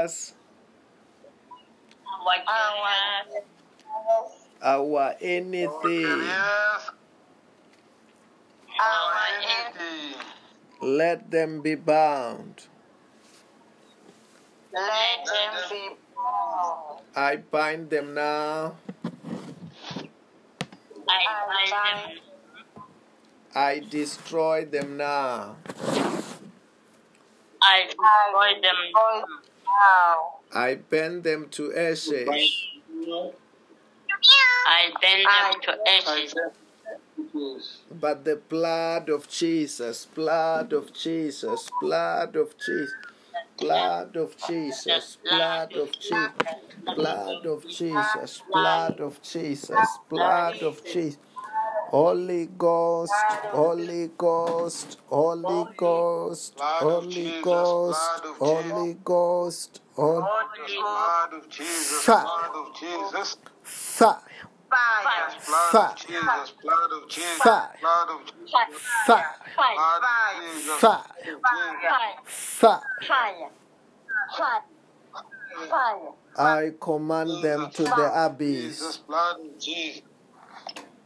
cares, our cares, our anything. Yes. our anything. Let them be bound. let them be bound. I bind them now. I bind them. I destroy them now. I destroy them now. I bend them to ashes. I bend them to I ashes. But the blood of Jesus, blood of Jesus, blood of Jesus, blood of Jesus, blood of Jesus, blood of Jesus, blood of Jesus, blood of Jesus. Holy Ghost, Holy Ghost, Holy Ghost, Holy Ghost, Holy Ghost, Holy Blood of Jesus. Fire. Blood of Jesus. fire, Fire. Blood Fire. of Jesus. Blood of Jesus. Fire. Blood of Jesus. fire, Fire. Blood of Jesus. fire, Fire. fire. Fire. Fire. Fire. I command them to the abyss. Jesus. Blood of Jesus.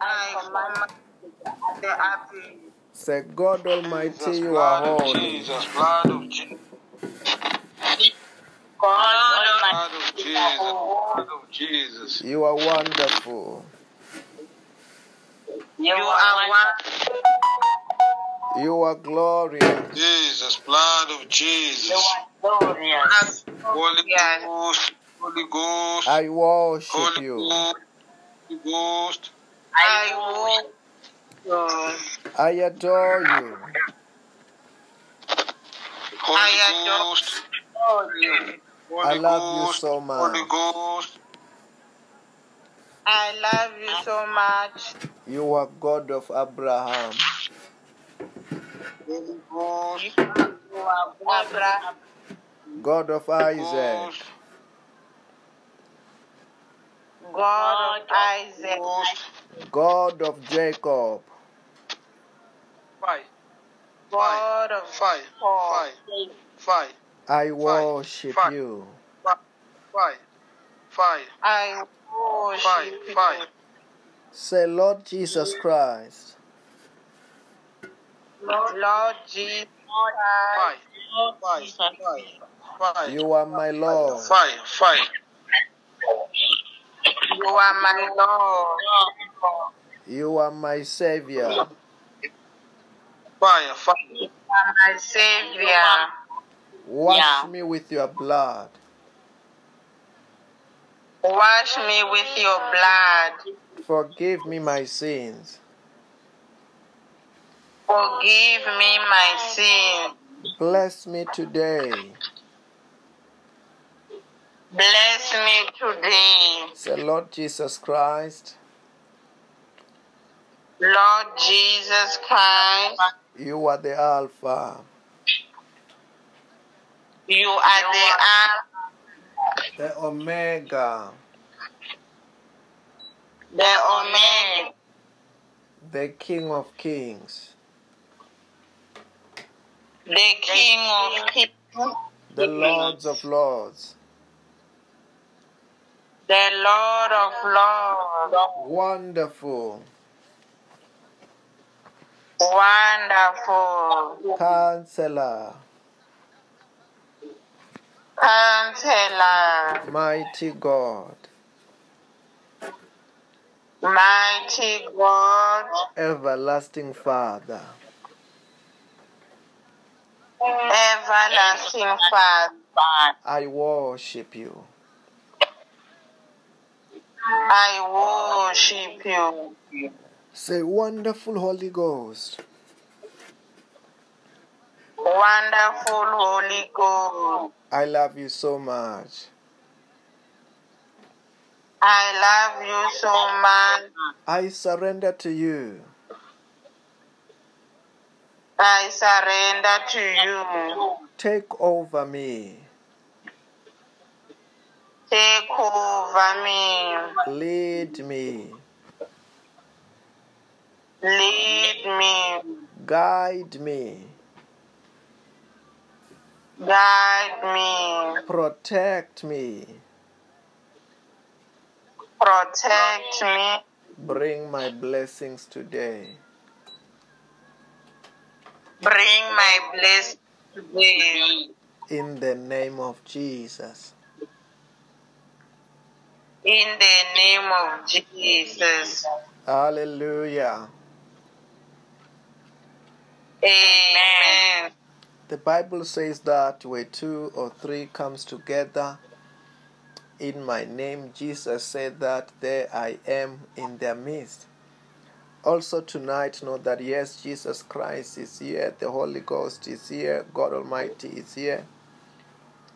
I command the abbey. Say, God Almighty, Jesus, you are of holy. Jesus. Blood of Jesus. God Blood Almighty. of Jesus. Blood of Jesus. You are wonderful. You are one. You are glorious. Jesus. Blood of You Jesus. are glorious. Holy Ghost. Holy Ghost. I worship Holy you. Ghost. Holy Ghost. I will. I adore you. Holy Ghost. you. Holy I love you so much. Holy Ghost. I love you so much. You are God of Abraham, Holy Ghost. You are Abraham. God of Isaac, Ghost. God of Isaac. God of Jacob. Fire. God of Fire. Paul. Fire. Fire. I worship Fire. you. Fire. Fire. I Fire. worship you. Fire. Say, Lord Jesus Christ, Lord Jesus. Fire. you are my Lord. Fire. Fire. You are my Lord. You are my Savior. Fire. Fire. You are my Savior. Wash Yeah. me with your blood. Wash me with your blood. Forgive me my sins. Forgive me my sin. Bless me today. Bless me today. Say, Lord Jesus Christ, Lord Jesus Christ, you are the Alpha, you are the Alpha, the Omega, the Omega, the King of Kings, the King of Kings, the Lords of Lords. The Lord of Lords. Wonderful, Wonderful Counselor, Counselor, Mighty God, Mighty God, Everlasting Father. Everlasting Father. I worship you. I worship you. Say, Wonderful Holy Ghost, Wonderful Holy Ghost. I love you so much. I love you so much. I surrender to you. I surrender to you. Take over me. Take over me. Lead me. Lead me. Guide me. Guide me. Protect me. Protect me. Bring my blessings today. Bring my blessings today. In the name of Jesus. In the name of Jesus. Hallelujah. Amen. The Bible says that where two or three comes together in my name, Jesus said that there I am in their midst. Also tonight know that yes, Jesus Christ is here, the Holy Ghost is here, God Almighty is here.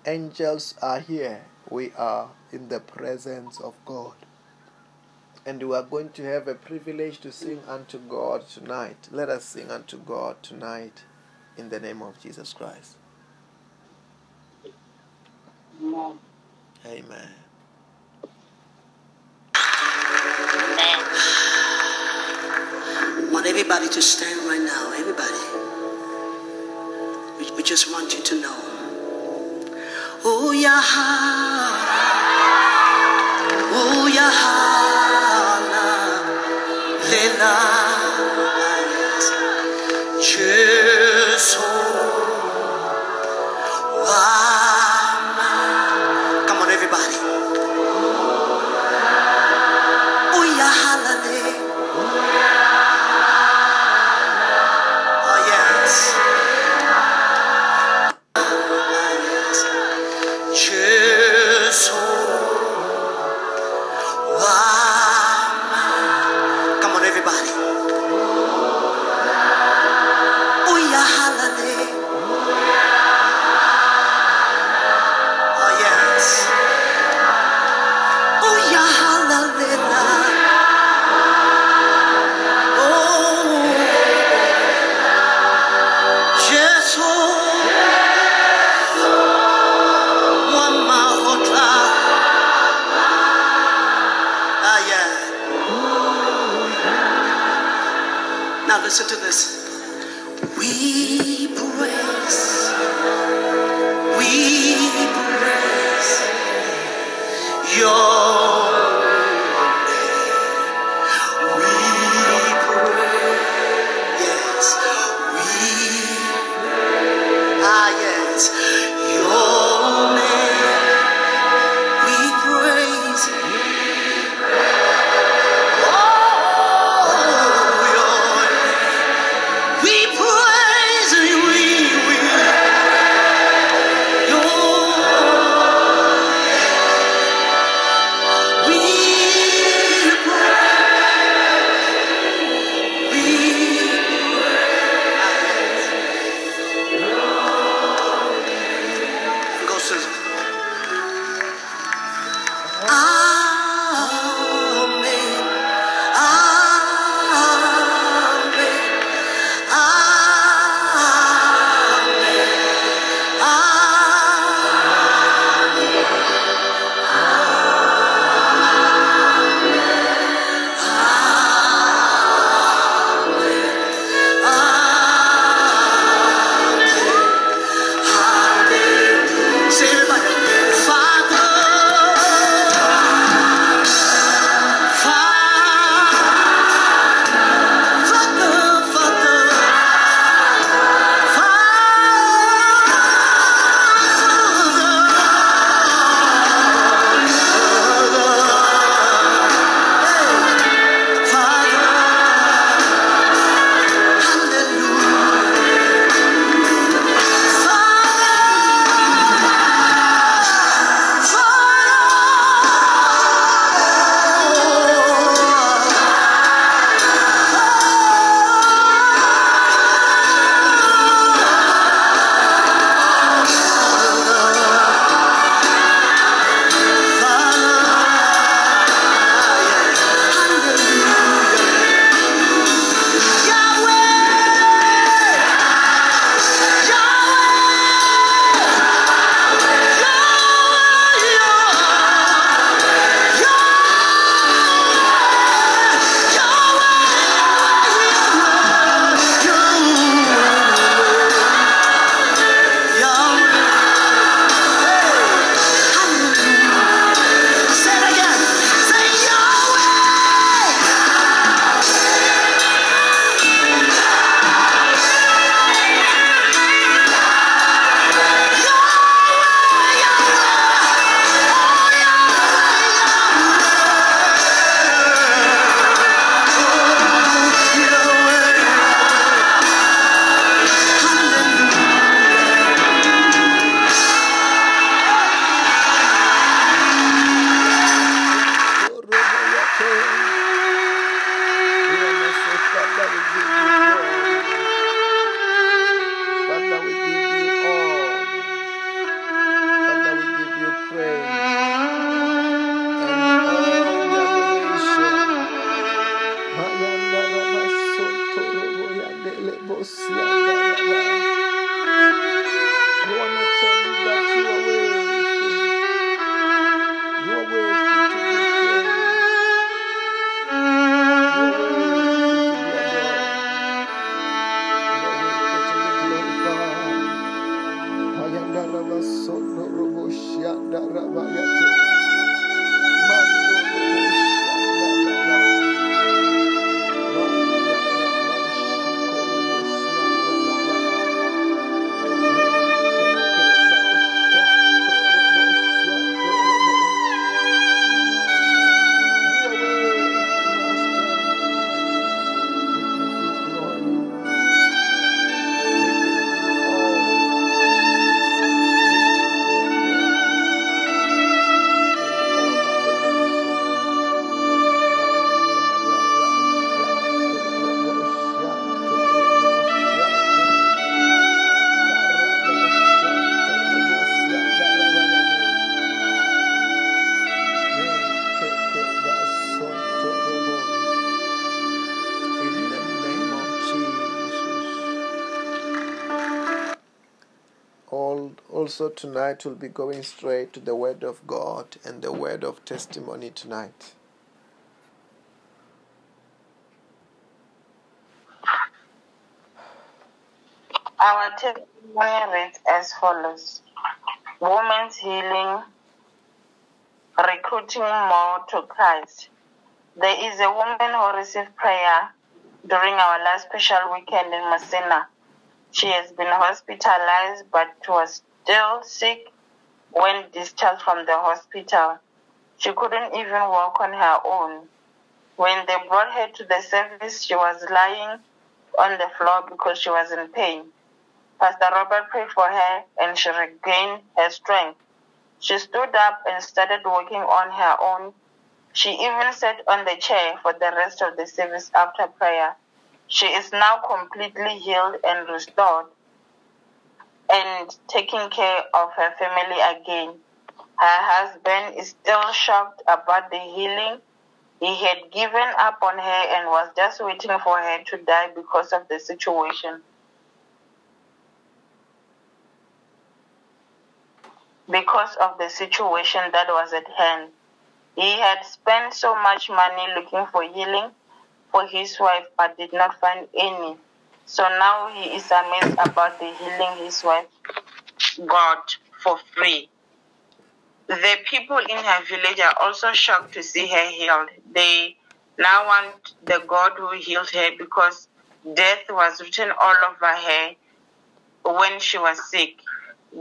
Angels are here. We are in the presence of God. And we are going to have a privilege to sing unto God tonight. Let us sing unto God tonight in the name of Jesus Christ. Amen. I want everybody to stand right now. Everybody. We, we just want you to know. Oh, Yaha. Oh, Yahala. Also tonight we'll be going straight to the word of God and the word of testimony tonight. Our testimony reads as follows Woman's healing, recruiting more to Christ. There is a woman who received prayer during our last special weekend in Messina. She has been hospitalized but was still sick when discharged from the hospital. She couldn't even walk on her own. When they brought her to the service, she was lying on the floor because she was in pain. Pastor Robert prayed for her and she regained her strength. She stood up and started walking on her own. She even sat on the chair for the rest of the service after prayer. She is now completely healed and restored and taking care of her family again. Her husband is still shocked about the healing. He had given up on her and was just waiting for her to die because of the situation. Because of the situation that was at hand. He had spent so much money looking for healing for his wife but did not find any. So now he is amazed about the healing his wife got for free. The people in her village are also shocked to see her healed. They now want the God who healed her because death was written all over her when she was sick.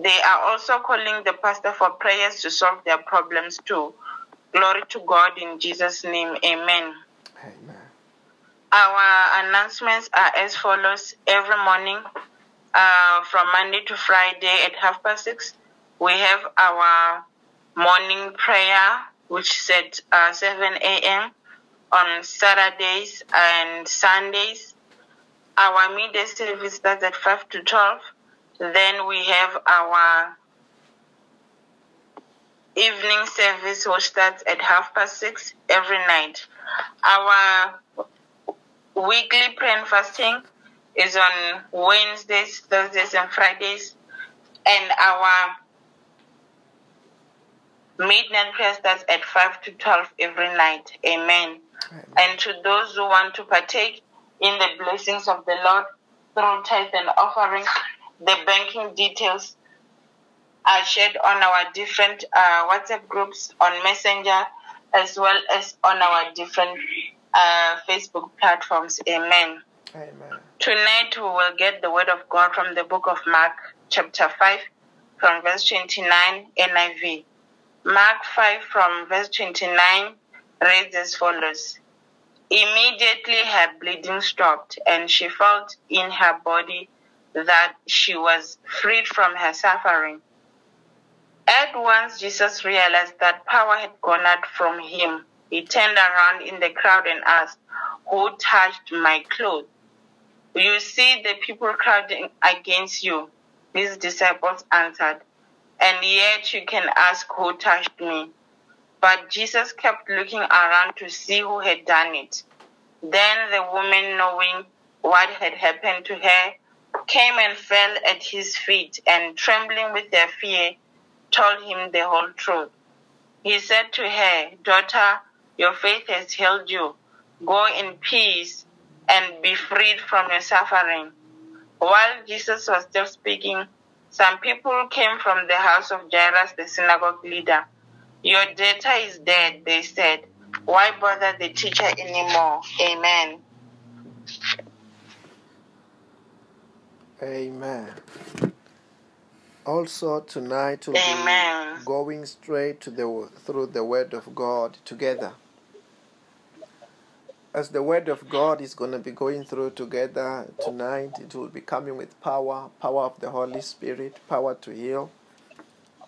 They are also calling the pastor for prayers to solve their problems too. Glory to God in Jesus' name. Amen. Amen. Our announcements are as follows every morning uh, from Monday to Friday at half past six. We have our morning prayer, which is at uh, 7 a.m. on Saturdays and Sundays. Our midday service starts at 5 to 12. Then we have our evening service, which starts at half past six every night. Our weekly prayer and fasting is on Wednesdays, Thursdays, and Fridays, and our midnight prayer starts at 5 to 12 every night. Amen. And to those who want to partake in the blessings of the Lord through tithe and offering, the banking details are shared on our different uh, WhatsApp groups on Messenger as well as on our different uh, Facebook platforms. Amen. Amen. Tonight we will get the word of God from the book of Mark, chapter 5, from verse 29 NIV. Mark 5 from verse 29 reads as follows Immediately her bleeding stopped, and she felt in her body that she was freed from her suffering. At once, Jesus realized that power had gone out from him. He turned around in the crowd and asked, Who touched my clothes? You see the people crowding against you. His disciples answered, And yet you can ask who touched me. But Jesus kept looking around to see who had done it. Then the woman, knowing what had happened to her, came and fell at his feet, and trembling with their fear, told him the whole truth. He said to her, Daughter, your faith has healed you. Go in peace and be freed from your suffering. While Jesus was still speaking, Some people came from the house of Jairus, the synagogue leader. Your daughter is dead, they said. Why bother the teacher anymore? Amen. Amen. Also tonight we'll Amen. be going straight to the through the word of God together. As the word of God is going to be going through together tonight, it will be coming with power, power of the Holy Spirit, power to heal,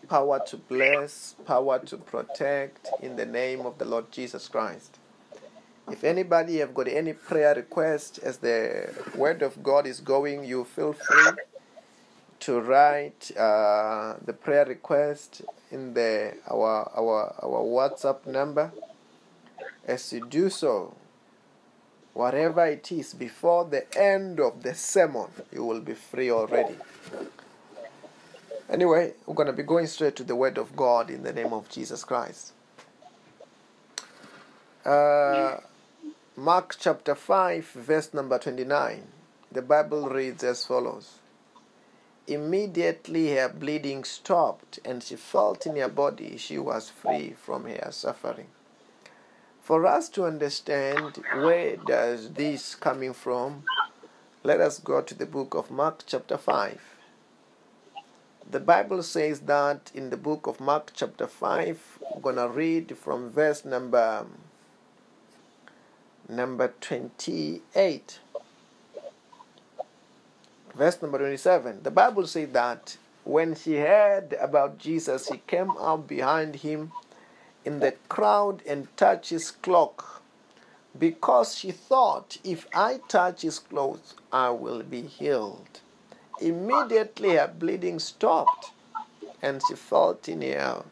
power to bless, power to protect in the name of the Lord Jesus Christ. If anybody have got any prayer request as the word of God is going, you feel free to write uh, the prayer request in the our our our WhatsApp number. As you do so, whatever it is before the end of the sermon, you will be free already. Anyway, we're going to be going straight to the Word of God in the name of Jesus Christ. Uh, Mark chapter 5, verse number 29. The Bible reads as follows Immediately her bleeding stopped, and she felt in her body she was free from her suffering. For us to understand where does this coming from, let us go to the book of Mark chapter 5. The Bible says that in the book of Mark chapter 5, we're going to read from verse number number 28. Verse number 27. The Bible says that when she heard about Jesus, he came out behind him in the crowd and touch his cloak because she thought, if I touch his clothes, I will be healed. Immediately her bleeding stopped, and she felt in her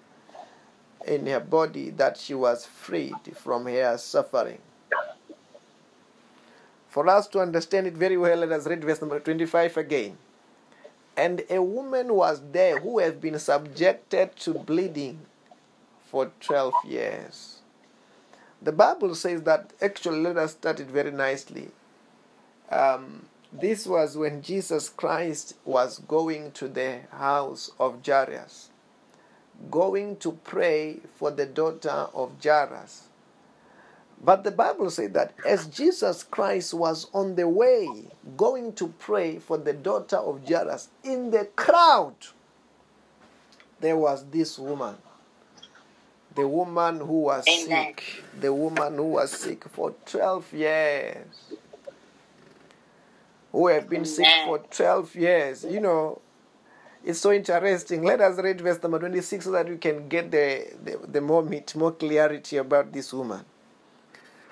in her body that she was freed from her suffering. For us to understand it very well, let us read verse number 25 again. And a woman was there who had been subjected to bleeding for 12 years. The Bible says that, actually, let us start it very nicely. Um, this was when Jesus Christ was going to the house of Jairus, going to pray for the daughter of Jairus. But the Bible says that as Jesus Christ was on the way going to pray for the daughter of Jairus, in the crowd, there was this woman. The woman who was Amen. sick. The woman who was sick for 12 years. Who had been sick for 12 years. You know, it's so interesting. Let us read verse number 26 so that we can get the, the, the more meat, more clarity about this woman.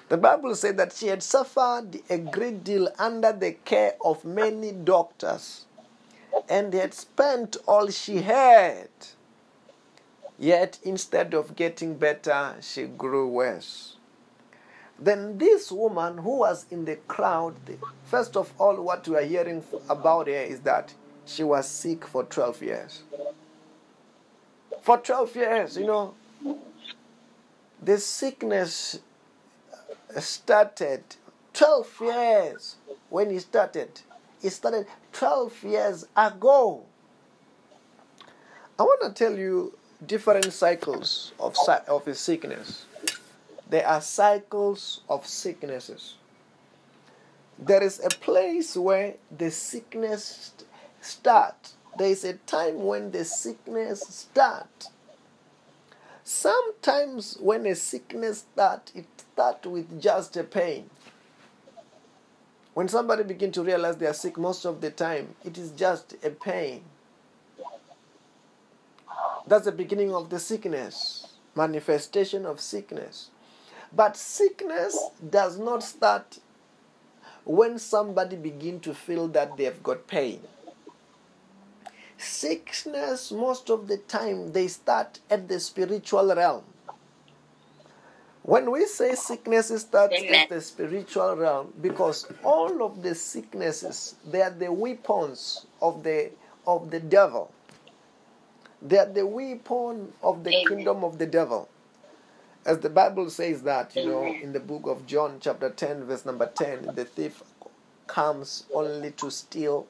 The Bible said that she had suffered a great deal under the care of many doctors and had spent all she had. Yet instead of getting better, she grew worse. Then this woman who was in the crowd, first of all, what we are hearing about her is that she was sick for 12 years. For 12 years, you know, the sickness uh, started 12 years when he started. He started 12 years ago. I want to tell you different cycles of, of a sickness. There are cycles of sicknesses. There is a place where the sickness st- start. There is a time when the sickness start. Sometimes when a sickness start, it start with just a pain. When somebody begin to realize they are sick, most of the time it is just a pain. That's the beginning of the sickness, manifestation of sickness. But sickness does not start when somebody begin to feel that they have got pain. Sickness, most of the time, they start at the spiritual realm. When we say sicknesses start Amen. at the spiritual realm, because all of the sicknesses, they are the weapons of the of the devil. They are the weapon of the Amen. kingdom of the devil. As the Bible says that, you know, in the book of John, chapter 10, verse number 10, the thief comes only to steal,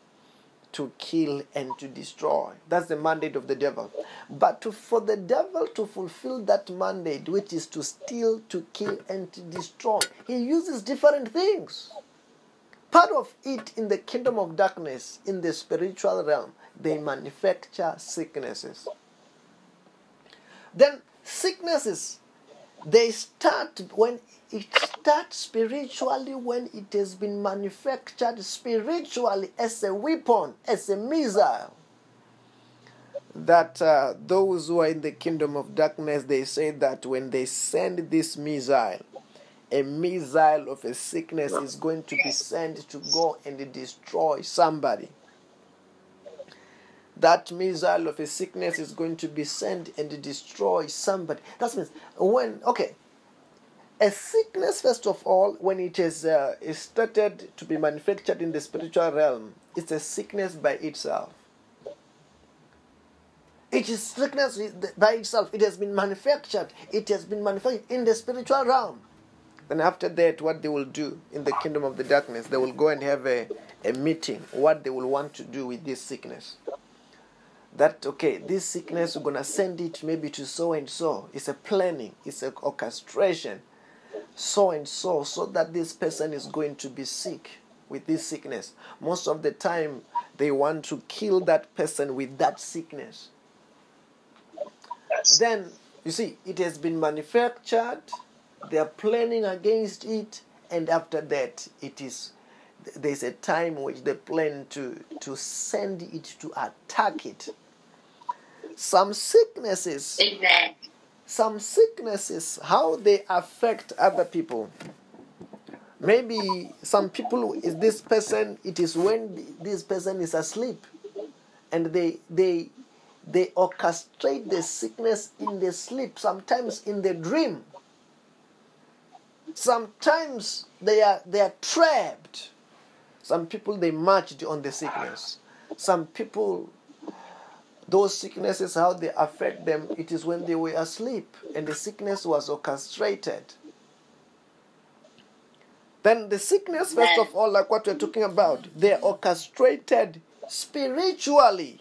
to kill, and to destroy. That's the mandate of the devil. But to, for the devil to fulfill that mandate, which is to steal, to kill, and to destroy, he uses different things. Part of it in the kingdom of darkness, in the spiritual realm, they manufacture sicknesses. Then sicknesses, they start when it starts spiritually when it has been manufactured spiritually as a weapon, as a missile. That uh, those who are in the kingdom of darkness, they say that when they send this missile, a missile of a sickness is going to be sent to go and destroy somebody. That missile of a sickness is going to be sent and destroy somebody. That means when, okay, a sickness, first of all, when it is, uh, started to be manufactured in the spiritual realm, it's a sickness by itself. It is sickness by itself. It has been manufactured. It has been manufactured in the spiritual realm. Then after that, what they will do in the kingdom of the darkness, they will go and have a, a meeting, what they will want to do with this sickness. That, okay, this sickness, we're going to send it maybe to so and so. It's a planning, it's an orchestration, so and so, so that this person is going to be sick with this sickness. Most of the time, they want to kill that person with that sickness. Then, you see, it has been manufactured they are planning against it and after that it is there's a time which they plan to to send it to attack it some sicknesses. Some sicknesses how they affect other people. Maybe some people is this person it is when this person is asleep and they they they orchestrate the sickness in the sleep sometimes in the dream. Sometimes they are they are trapped. Some people they marched on the sickness. Some people those sicknesses how they affect them it is when they were asleep and the sickness was orchestrated. Then the sickness first of all like what we're talking about they're orchestrated spiritually.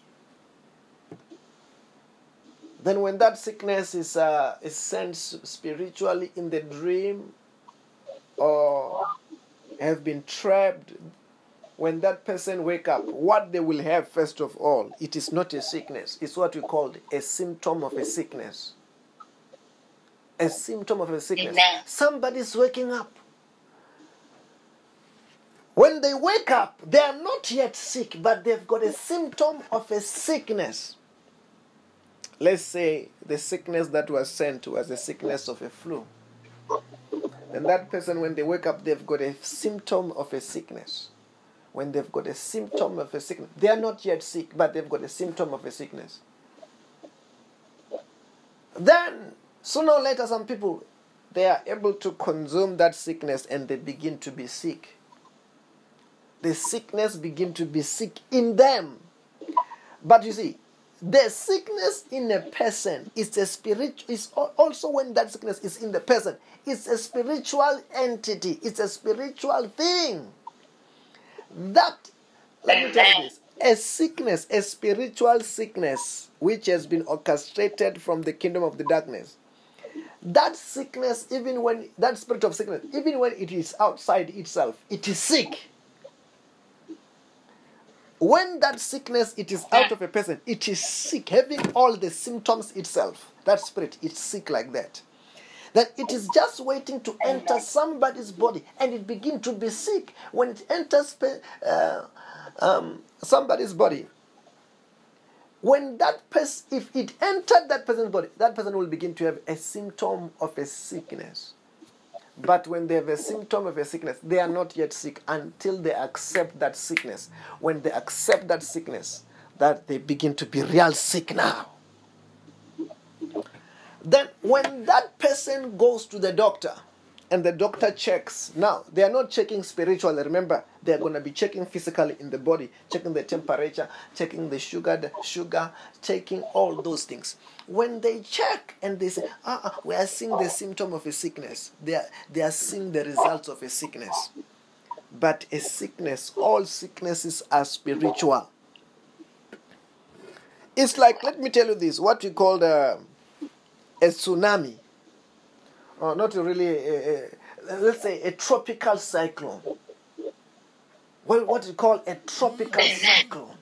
Then when that sickness is uh, is sent spiritually in the dream or have been trapped when that person wake up what they will have first of all it is not a sickness. It's what we call a symptom of a sickness. A symptom of a sickness. Amen. somebody's waking up. When they wake up they are not yet sick but they've got a symptom of a sickness. Let's say the sickness that was sent was a sickness of a flu. And that person, when they wake up, they've got a symptom of a sickness. When they've got a symptom of a sickness, they are not yet sick, but they've got a symptom of a sickness. Then, sooner or later, some people they are able to consume that sickness and they begin to be sick. The sickness begin to be sick in them. But you see, the sickness in a person is a spirit is also when that sickness is in the person it's a spiritual entity it's a spiritual thing that let me tell you this a sickness a spiritual sickness which has been orchestrated from the kingdom of the darkness that sickness even when that spirit of sickness even when it is outside itself it is sick. When that sickness it is out of a person it is sick having all the symptoms itself that spirit is sick like that then it is just waiting to enter somebody's body and it begin to be sick when it enters uh, um, somebody's body when that person if it entered that person's body that person will begin to have a symptom of a sickness but when they have a symptom of a sickness, they are not yet sick until they accept that sickness. When they accept that sickness, that they begin to be real sick now. Then, when that person goes to the doctor and the doctor checks, now they are not checking spiritually, remember, they are going to be checking physically in the body, checking the temperature, checking the sugar, the sugar, checking all those things. When they check and they say, ah, ah, we are seeing the symptom of a sickness, they are, they are seeing the results of a sickness. But a sickness, all sicknesses are spiritual. It's like, let me tell you this, what we call the, a tsunami. Or not really, a, a, let's say a tropical cyclone. Well, what we call a tropical cyclone.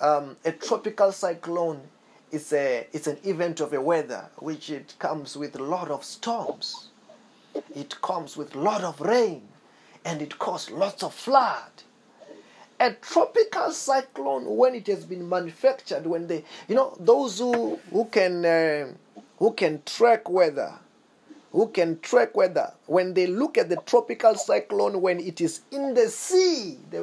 Um, a tropical cyclone is a it's an event of a weather which it comes with a lot of storms. It comes with a lot of rain, and it causes lots of flood. A tropical cyclone, when it has been manufactured, when they, you know, those who who can uh, who can track weather, who can track weather, when they look at the tropical cyclone when it is in the sea, they,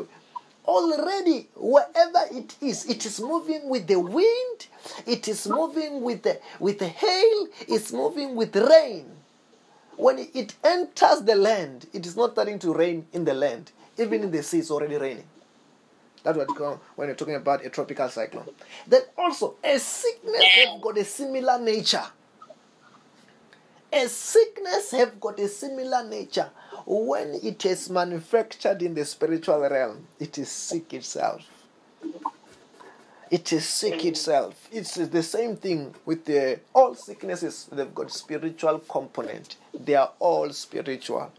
already wherever it is it is moving with the wind it is moving with the with the hail it's moving with rain. When it enters the land it is not starting to rain in the land. Even in the sea it's already raining. That's what call when you're talking about a tropical cyclone. Then also a sickness have got a similar nature a sickness have got a similar nature when it is manufactured in the spiritual realm, it is sick itself. It is sick itself. It's the same thing with the all sicknesses. They've got spiritual component. They are all spiritual.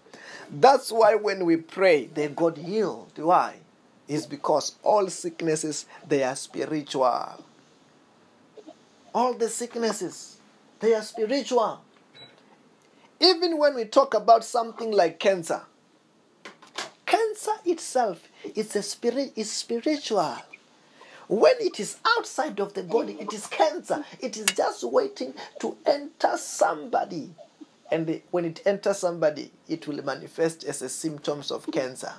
That's why when we pray, they got healed. Why? Is because all sicknesses they are spiritual. All the sicknesses they are spiritual. Even when we talk about something like cancer, cancer itself is a spirit is spiritual. When it is outside of the body, it is cancer. It is just waiting to enter somebody. And when it enters somebody, it will manifest as a symptoms of cancer.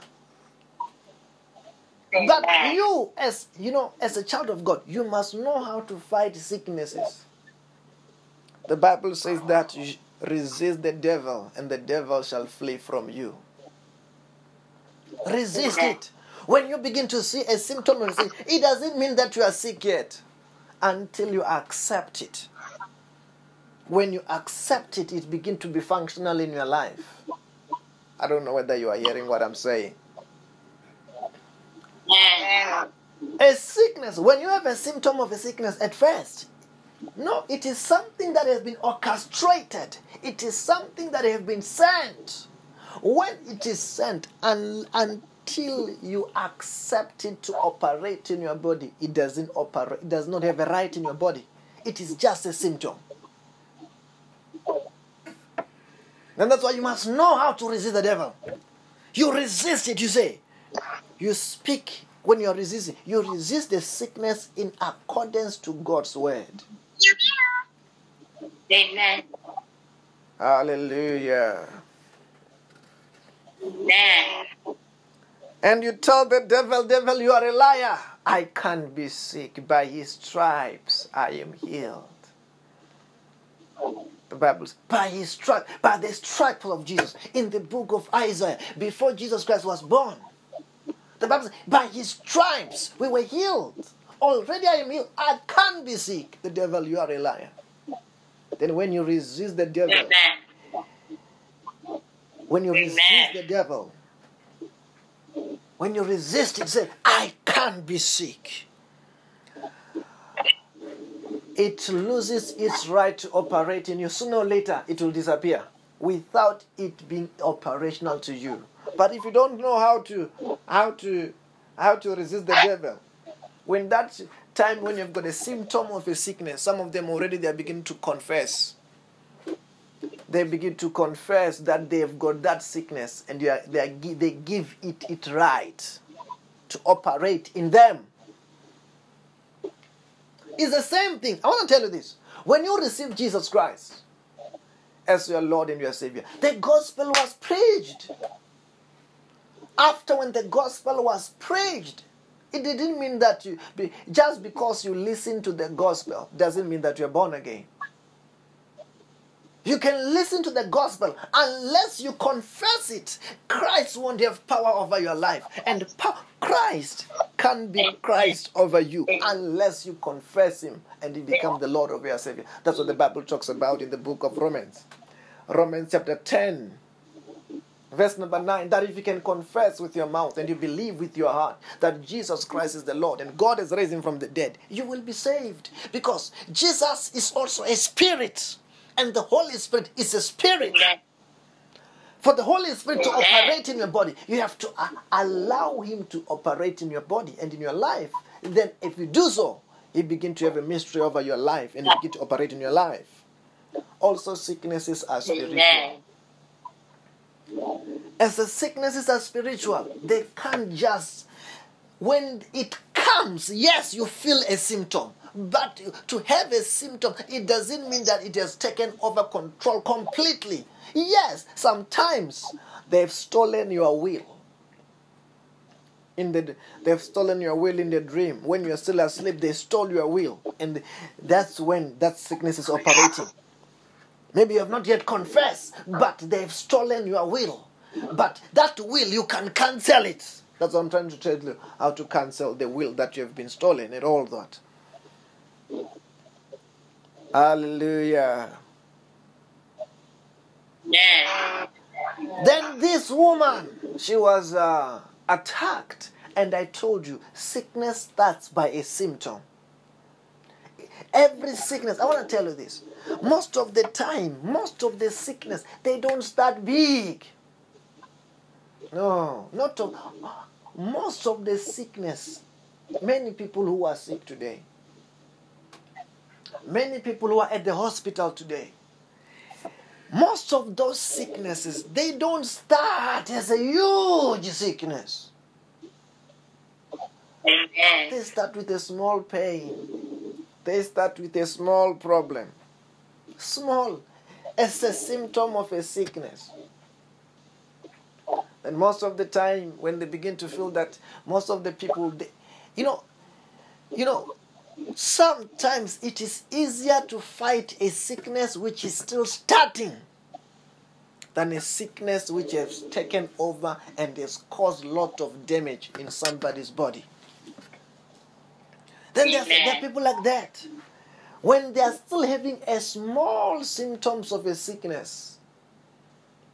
But you, as you know, as a child of God, you must know how to fight sicknesses. The Bible says that you resist the devil, and the devil shall flee from you. Resist it. When you begin to see a symptom of sick, it doesn't mean that you are sick yet until you accept it. When you accept it, it begins to be functional in your life. I don't know whether you are hearing what I'm saying. A sickness, when you have a symptom of a sickness at first, no, it is something that has been orchestrated. It is something that has been sent. When it is sent, and until you accept it to operate in your body, it doesn't operate. It does not have a right in your body. It is just a symptom. And that's why you must know how to resist the devil. You resist it, you say. You speak when you are resisting. You resist the sickness in accordance to God's word. Amen. Hallelujah. Amen. And you tell the devil, devil, you are a liar. I can't be sick. By his stripes I am healed. The Bible says, by his stripe, by the stripes of Jesus, in the book of Isaiah, before Jesus Christ was born. The Bible says, by his stripes we were healed. Already I am healed. I can't be sick. The devil, you are a liar. Then when you resist the devil, Amen. when you Amen. resist the devil, when you resist it, say, I can't be sick. It loses its right to operate in you. Sooner or later, it will disappear without it being operational to you. But if you don't know how to how to how to resist the devil, when that time when you've got a symptom of a sickness, some of them already they are beginning to confess. They begin to confess that they've got that sickness, and they, are, they, are, they give it it right to operate in them. It's the same thing. I want to tell you this: when you receive Jesus Christ as your Lord and your Savior, the gospel was preached. After when the gospel was preached, it didn't mean that you just because you listen to the gospel doesn't mean that you're born again. You can listen to the gospel unless you confess it. Christ won't have power over your life, and po- Christ can be Christ over you unless you confess Him and He become the Lord of your Savior. That's what the Bible talks about in the book of Romans, Romans chapter ten. Verse number 9 that if you can confess with your mouth and you believe with your heart that Jesus Christ is the Lord and God has raised him from the dead, you will be saved. Because Jesus is also a spirit and the Holy Spirit is a spirit. For the Holy Spirit to operate in your body, you have to uh, allow Him to operate in your body and in your life. Then, if you do so, He begin to have a mystery over your life and He begin to operate in your life. Also, sicknesses are spiritual. As the sicknesses are spiritual, they can't just when it comes, yes, you feel a symptom. But to have a symptom, it doesn't mean that it has taken over control completely. Yes, sometimes they've stolen your will. In the, they've stolen your will in the dream. When you're still asleep, they stole your will. And that's when that sickness is operating. Maybe you have not yet confessed, but they've stolen your will. But that will, you can cancel it. That's what I'm trying to tell you how to cancel the will that you have been stolen and all that. Hallelujah. Yeah. Then this woman, she was uh, attacked, and I told you, sickness starts by a symptom. Every sickness, I want to tell you this. Most of the time, most of the sickness, they don't start big. No, not of, most of the sickness. Many people who are sick today, many people who are at the hospital today, most of those sicknesses they don't start as a huge sickness they start with a small pain they start with a small problem. Small. As a symptom of a sickness. And most of the time when they begin to feel that most of the people they, you know you know sometimes it is easier to fight a sickness which is still starting than a sickness which has taken over and has caused lot of damage in somebody's body. Then there are people like that. When they are still having a small symptoms of a sickness,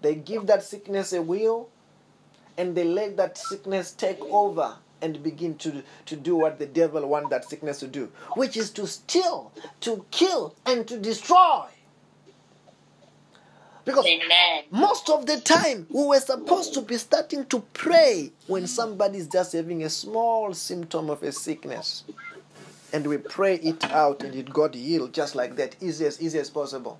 they give that sickness a will and they let that sickness take over and begin to, to do what the devil wants that sickness to do, which is to steal, to kill, and to destroy. Because Amen. most of the time we were supposed to be starting to pray when somebody is just having a small symptom of a sickness. And we pray it out and it got healed just like that, easy as easy as possible.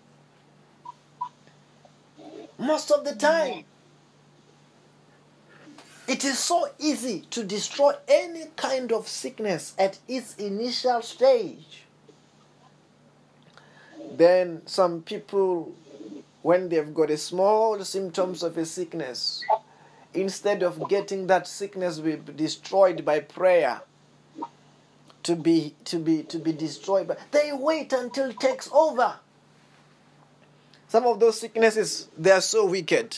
Most of the time. It is so easy to destroy any kind of sickness at its initial stage. Then some people, when they've got a small symptoms of a sickness, instead of getting that sickness be destroyed by prayer, to be to be to be destroyed, but they wait until it takes over. Some of those sicknesses they are so wicked.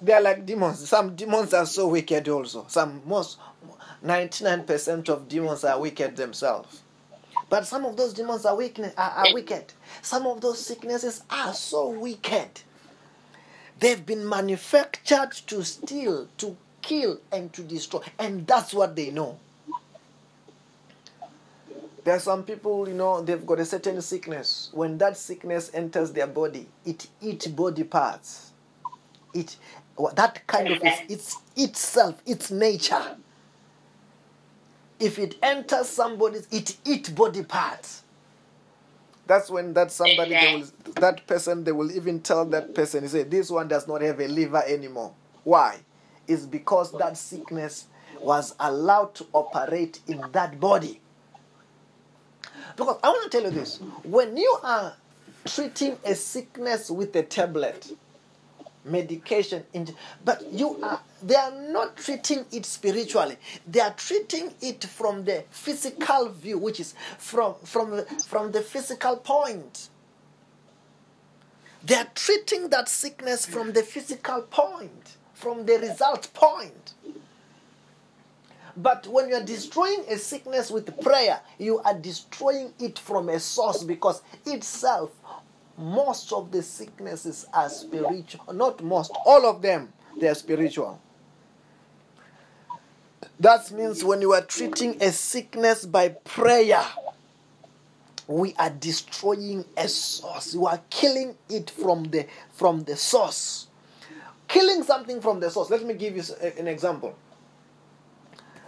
They are like demons. Some demons are so wicked also. Some most 99% of demons are wicked themselves. But some of those demons are, weakness, are, are wicked. Some of those sicknesses are so wicked. They've been manufactured to steal, to kill, and to destroy. And that's what they know. There are some people, you know, they've got a certain sickness. When that sickness enters their body, it eats body parts. It that kind of is it's itself, its nature. If it enters somebody's, it eats body parts. That's when that somebody will, that person they will even tell that person, he say, this one does not have a liver anymore. Why? It's because that sickness was allowed to operate in that body. Because I want to tell you this when you are treating a sickness with a tablet, medication, but you are they are not treating it spiritually. They are treating it from the physical view, which is from from from the physical point. They are treating that sickness from the physical point, from the result point. But when you are destroying a sickness with prayer, you are destroying it from a source because itself most of the sicknesses are spiritual. Not most, all of them, they are spiritual. That means when you are treating a sickness by prayer, we are destroying a source. You are killing it from the from the source. Killing something from the source. Let me give you an example.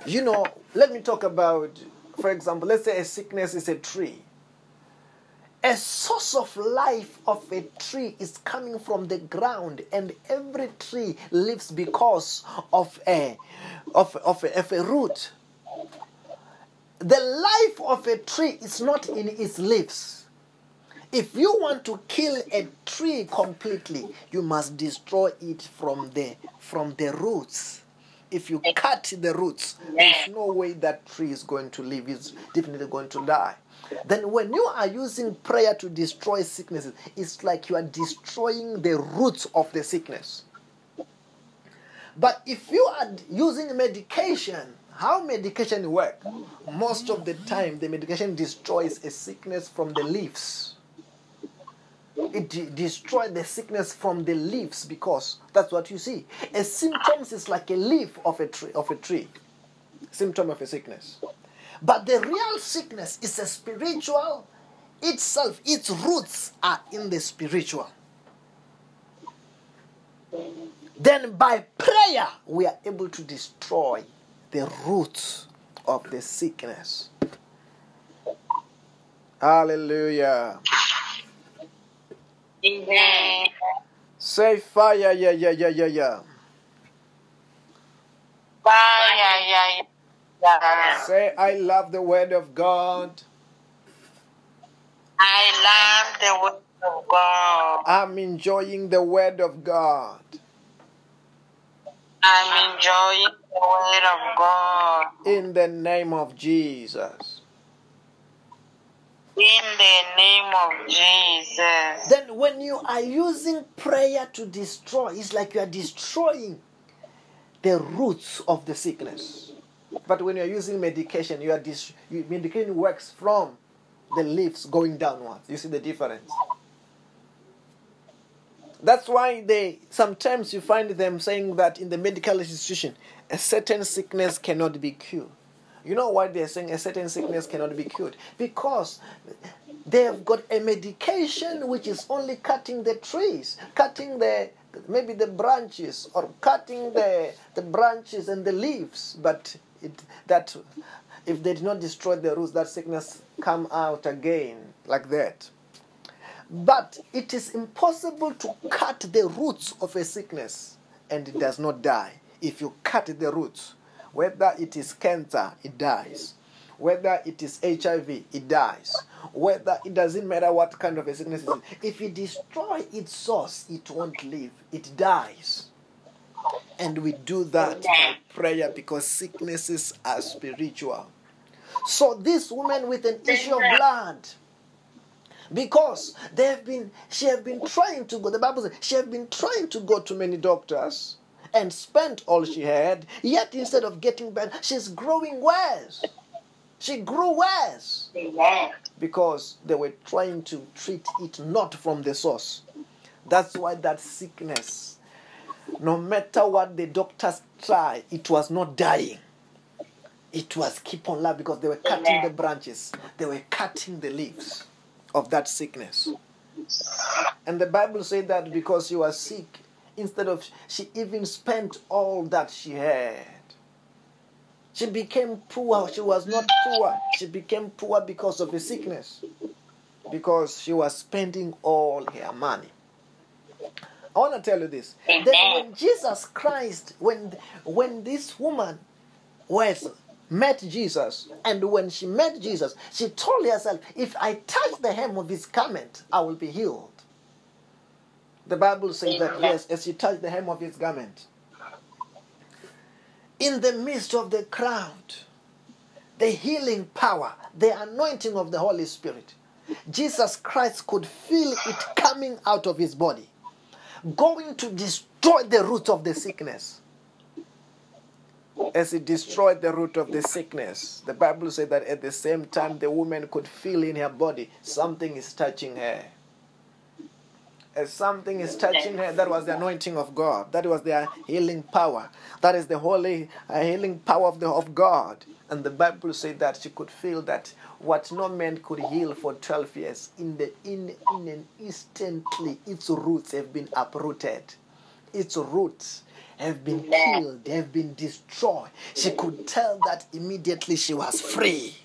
You know, let me talk about, for example, let's say a sickness is a tree. A source of life of a tree is coming from the ground, and every tree lives because of a of, of a, of a root. The life of a tree is not in its leaves. If you want to kill a tree completely, you must destroy it from the from the roots. If you cut the roots, there's no way that tree is going to live. It's definitely going to die. Then, when you are using prayer to destroy sicknesses, it's like you are destroying the roots of the sickness. But if you are using medication, how medication work? Most of the time, the medication destroys a sickness from the leaves. It de- destroys the sickness from the leaves because that's what you see. A symptom is like a leaf of a tree. Of a tree, symptom of a sickness. But the real sickness is a spiritual itself. Its roots are in the spiritual. Then by prayer, we are able to destroy the roots of the sickness. Hallelujah. Amen. Say fire, yeah, yeah, yeah, yeah, yeah. Fire, yeah, yeah, yeah. Say, I love the word of God. I love the word of God. I'm enjoying the word of God. I'm enjoying the word of God. In the name of Jesus. In the name of Jesus. Then, when you are using prayer to destroy, it's like you are destroying the roots of the sickness. But when you're using medication, you are dis- you, medication works from the leaves going downwards. You see the difference. That's why they sometimes you find them saying that in the medical institution, a certain sickness cannot be cured. You know why they're saying a certain sickness cannot be cured? Because they've got a medication which is only cutting the trees, cutting the maybe the branches or cutting the the branches and the leaves, but it, that if they did not destroy the roots, that sickness come out again like that. But it is impossible to cut the roots of a sickness and it does not die. If you cut the roots, whether it is cancer, it dies. Whether it is HIV, it dies. Whether it doesn't matter what kind of a sickness it is. If you destroy its source, it won't live. It dies. And we do that by prayer because sicknesses are spiritual. So this woman with an issue of blood, because they have been, she have been trying to go. The Bible says she have been trying to go to many doctors and spent all she had. Yet instead of getting better, she's growing worse. She grew worse because they were trying to treat it not from the source. That's why that sickness, no matter what the doctors try, it was not dying. It was keep on life because they were cutting the branches, they were cutting the leaves of that sickness. And the Bible said that because you are sick, instead of she even spent all that she had. She became poor. She was not poor. She became poor because of the sickness. Because she was spending all her money. I want to tell you this. Then when Jesus Christ, when when this woman was met Jesus, and when she met Jesus, she told herself, if I touch the hem of his garment, I will be healed. The Bible says that yes, as she touched the hem of his garment, in the midst of the crowd, the healing power, the anointing of the Holy Spirit, Jesus Christ could feel it coming out of his body, going to destroy the root of the sickness. As he destroyed the root of the sickness, the Bible said that at the same time the woman could feel in her body something is touching her. As something is touching her, that was the anointing of God. That was the healing power. That is the holy uh, healing power of the of God. And the Bible said that she could feel that what no man could heal for 12 years, in the in in an instantly, its roots have been uprooted. Its roots have been killed, they have been destroyed. She could tell that immediately she was free.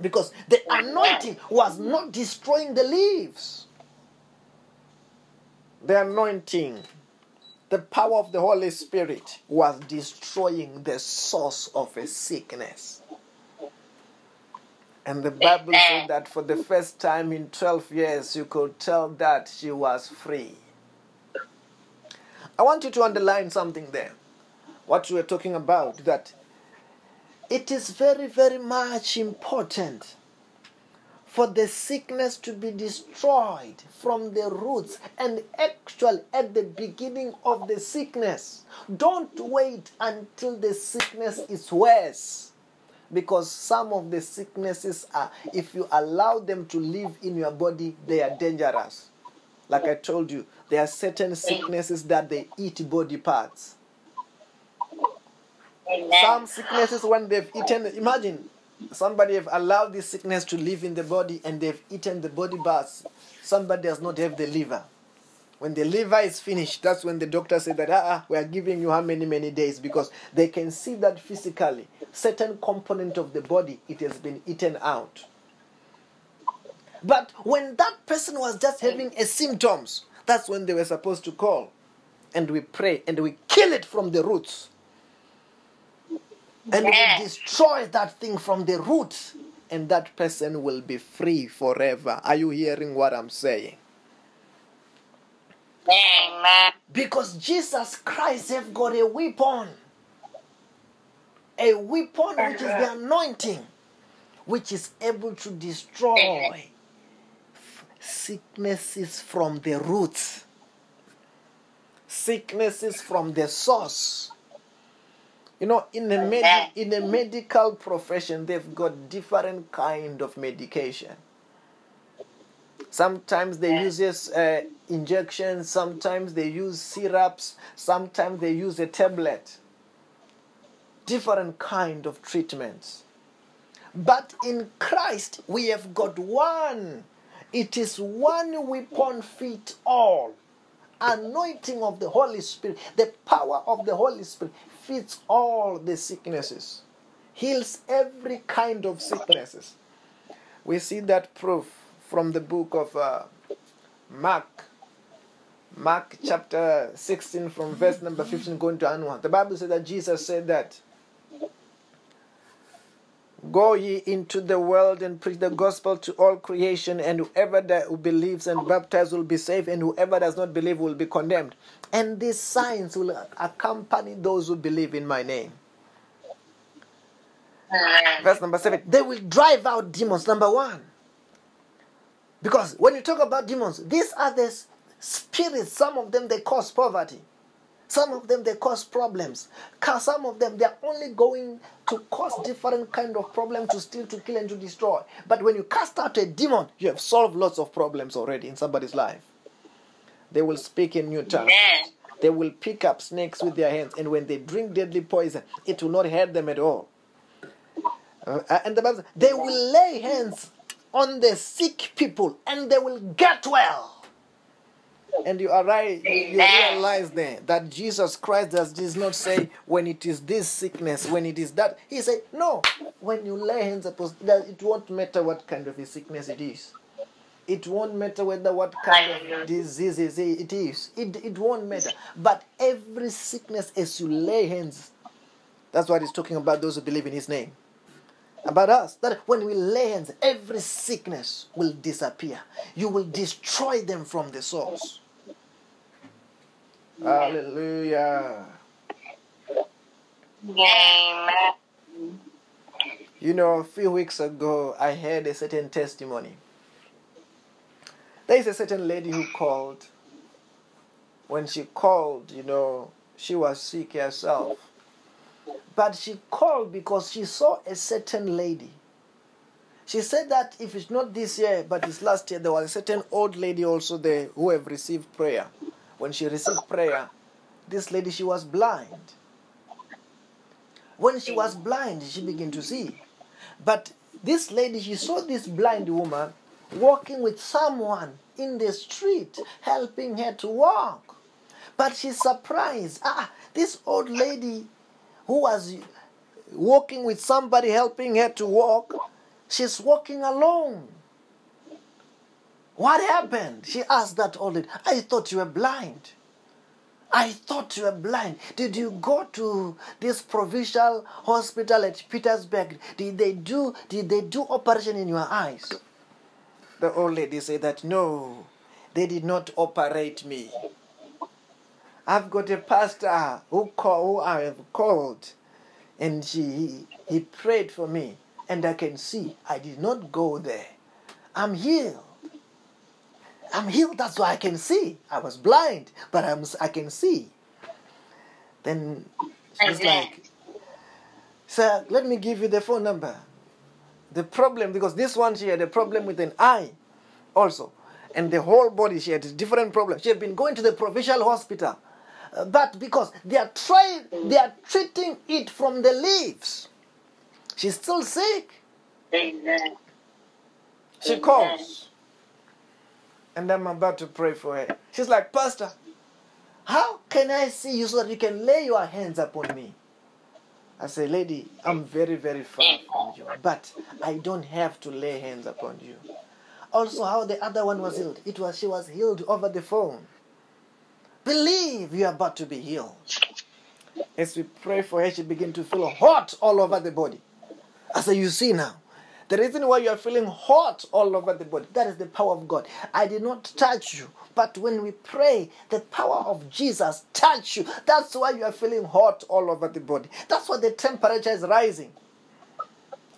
Because the anointing was not destroying the leaves. The anointing, the power of the Holy Spirit was destroying the source of a sickness. And the Bible said that for the first time in 12 years, you could tell that she was free. I want you to underline something there. What we are talking about, that it is very, very much important for the sickness to be destroyed from the roots and actually at the beginning of the sickness. Don't wait until the sickness is worse. Because some of the sicknesses are, if you allow them to live in your body, they are dangerous. Like I told you, there are certain sicknesses that they eat body parts. Some sicknesses, when they've eaten, imagine somebody have allowed this sickness to live in the body and they've eaten the body parts. Somebody does not have the liver. When the liver is finished, that's when the doctor said that, ah, we are giving you how many, many days because they can see that physically, certain component of the body, it has been eaten out. But when that person was just having a symptoms, that's when they were supposed to call. And we pray and we kill it from the roots. And we destroy that thing from the root And that person will be free forever. Are you hearing what I'm saying? Amen. Because Jesus Christ have got a weapon. A weapon which is the uh-huh. anointing, which is able to destroy sicknesses from the roots. Sicknesses from the source. You know, in the med- in the medical profession, they've got different kind of medication. Sometimes they use uh, injections. Sometimes they use syrups. Sometimes they use a tablet. Different kind of treatments. But in Christ, we have got one. It is one weapon fit all. Anointing of the Holy Spirit, the power of the Holy Spirit fits all the sicknesses, heals every kind of sicknesses. We see that proof from the book of uh, Mark. Mark chapter 16 from verse number 15 going to Anua. The Bible says that Jesus said that Go ye into the world and preach the gospel to all creation, and whoever that believes and baptized will be saved, and whoever does not believe will be condemned. And these signs will accompany those who believe in my name. Verse number seven. They will drive out demons. Number one. Because when you talk about demons, these are the spirits. Some of them they cause poverty. Some of them they cause problems. Some of them they are only going to cause different kind of problems to steal, to kill, and to destroy. But when you cast out a demon, you have solved lots of problems already in somebody's life. They will speak in new tongues. They will pick up snakes with their hands, and when they drink deadly poison, it will not hurt them at all. Uh, and the Bible, they will lay hands on the sick people, and they will get well. And you arrive, you realize then that Jesus Christ does, does not say when it is this sickness, when it is that. He said, No, when you lay hands upon it won't matter what kind of a sickness it is. It won't matter whether what kind of disease it is. It, it won't matter. But every sickness, as you lay hands, that's what he's talking about those who believe in his name. About us, that when we lay hands, every sickness will disappear. You will destroy them from the source. Hallelujah. Amen. You know, a few weeks ago, I heard a certain testimony. There is a certain lady who called. When she called, you know, she was sick herself. But she called because she saw a certain lady. She said that if it's not this year, but it's last year, there was a certain old lady also there who have received prayer. When she received prayer, this lady she was blind. When she was blind, she began to see. But this lady, she saw this blind woman walking with someone in the street, helping her to walk. But she's surprised. Ah, this old lady who was walking with somebody helping her to walk, she's walking alone. What happened? She asked that old lady. I thought you were blind. I thought you were blind. Did you go to this provincial hospital at Pietersburg? Did they do did they do operation in your eyes? The old lady said that no, they did not operate me. I've got a pastor who call, who I have called and she he prayed for me and I can see I did not go there. I'm healed. I'm healed. That's why I can see. I was blind, but I'm I can see. Then she's like, "Sir, let me give you the phone number." The problem because this one she had a problem with an eye, also, and the whole body she had a different problem. She had been going to the provincial hospital, but because they are trying, they are treating it from the leaves. She's still sick. Amen. She Amen. calls. And I'm about to pray for her. She's like, Pastor, how can I see you so that you can lay your hands upon me? I say, Lady, I'm very, very far from you, but I don't have to lay hands upon you. Also, how the other one was healed. It was she was healed over the phone. Believe you are about to be healed. As we pray for her, she began to feel hot all over the body. Say, you see now, the reason why you are feeling hot all over the body, that is the power of God. I did not touch you, but when we pray, the power of Jesus touch you. That's why you are feeling hot all over the body. That's why the temperature is rising.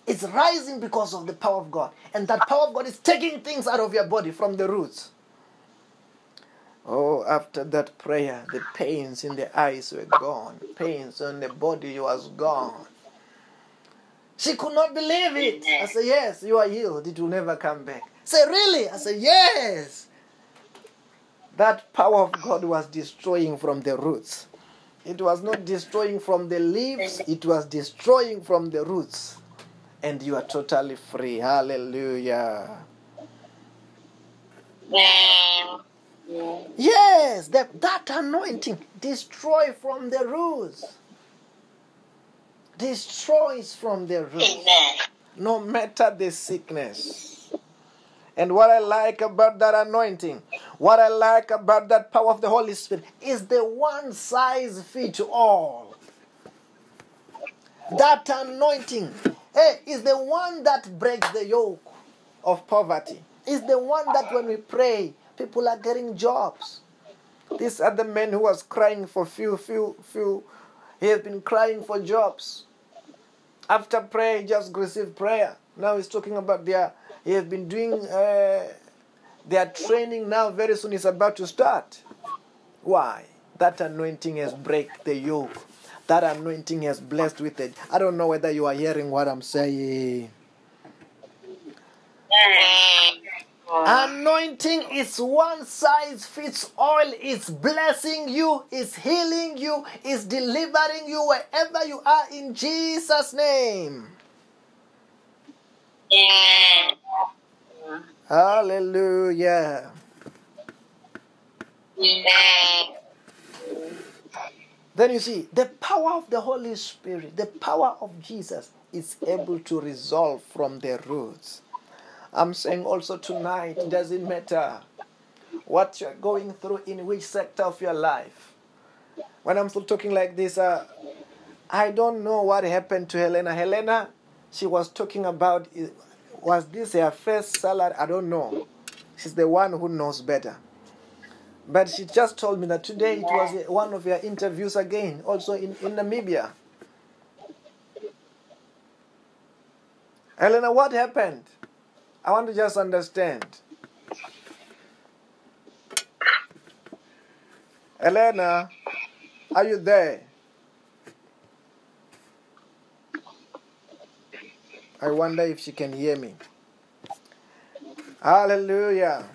It's rising because of the power of God. And that power of God is taking things out of your body from the roots. After that prayer, the pains in the eyes were gone, pains on the body was gone. She could not believe it. I said, Yes, you are healed. It will never come back. Say, Really? I said, Yes. That power of God was destroying from the roots. It was not destroying from the leaves, it was destroying from the roots. And you are totally free. Hallelujah. Yes, that, that anointing destroy from the roots. Destroys from the roots. Amen. no matter the sickness. And what I like about that anointing, what I like about that power of the Holy Spirit is the one size fit all. That anointing hey, is the one that breaks the yoke of poverty. Is the one that when we pray, people are getting jobs. This other man who was crying for few, few, few, he has been crying for jobs. After prayer, he just received prayer. Now he's talking about their, he has been doing uh, their training now. Very soon it's about to start. Why? That anointing has break the yoke. That anointing has blessed with it. I don't know whether you are hearing what I'm saying. Anointing is one size fits all. It's blessing you, it's healing you, it's delivering you wherever you are in Jesus' name. Amen. Hallelujah. Then you see, the power of the Holy Spirit, the power of Jesus is able to resolve from the roots. I'm saying also tonight, it doesn't matter what you're going through in which sector of your life. When I'm still talking like this, uh, I don't know what happened to Helena. Helena, she was talking about, was this her first salary? I don't know. She's the one who knows better. But she just told me that today it was one of your interviews again, also in, in Namibia. Helena, what happened? I want to just understand. Elena, are you there? I wonder if she can hear me. Hallelujah.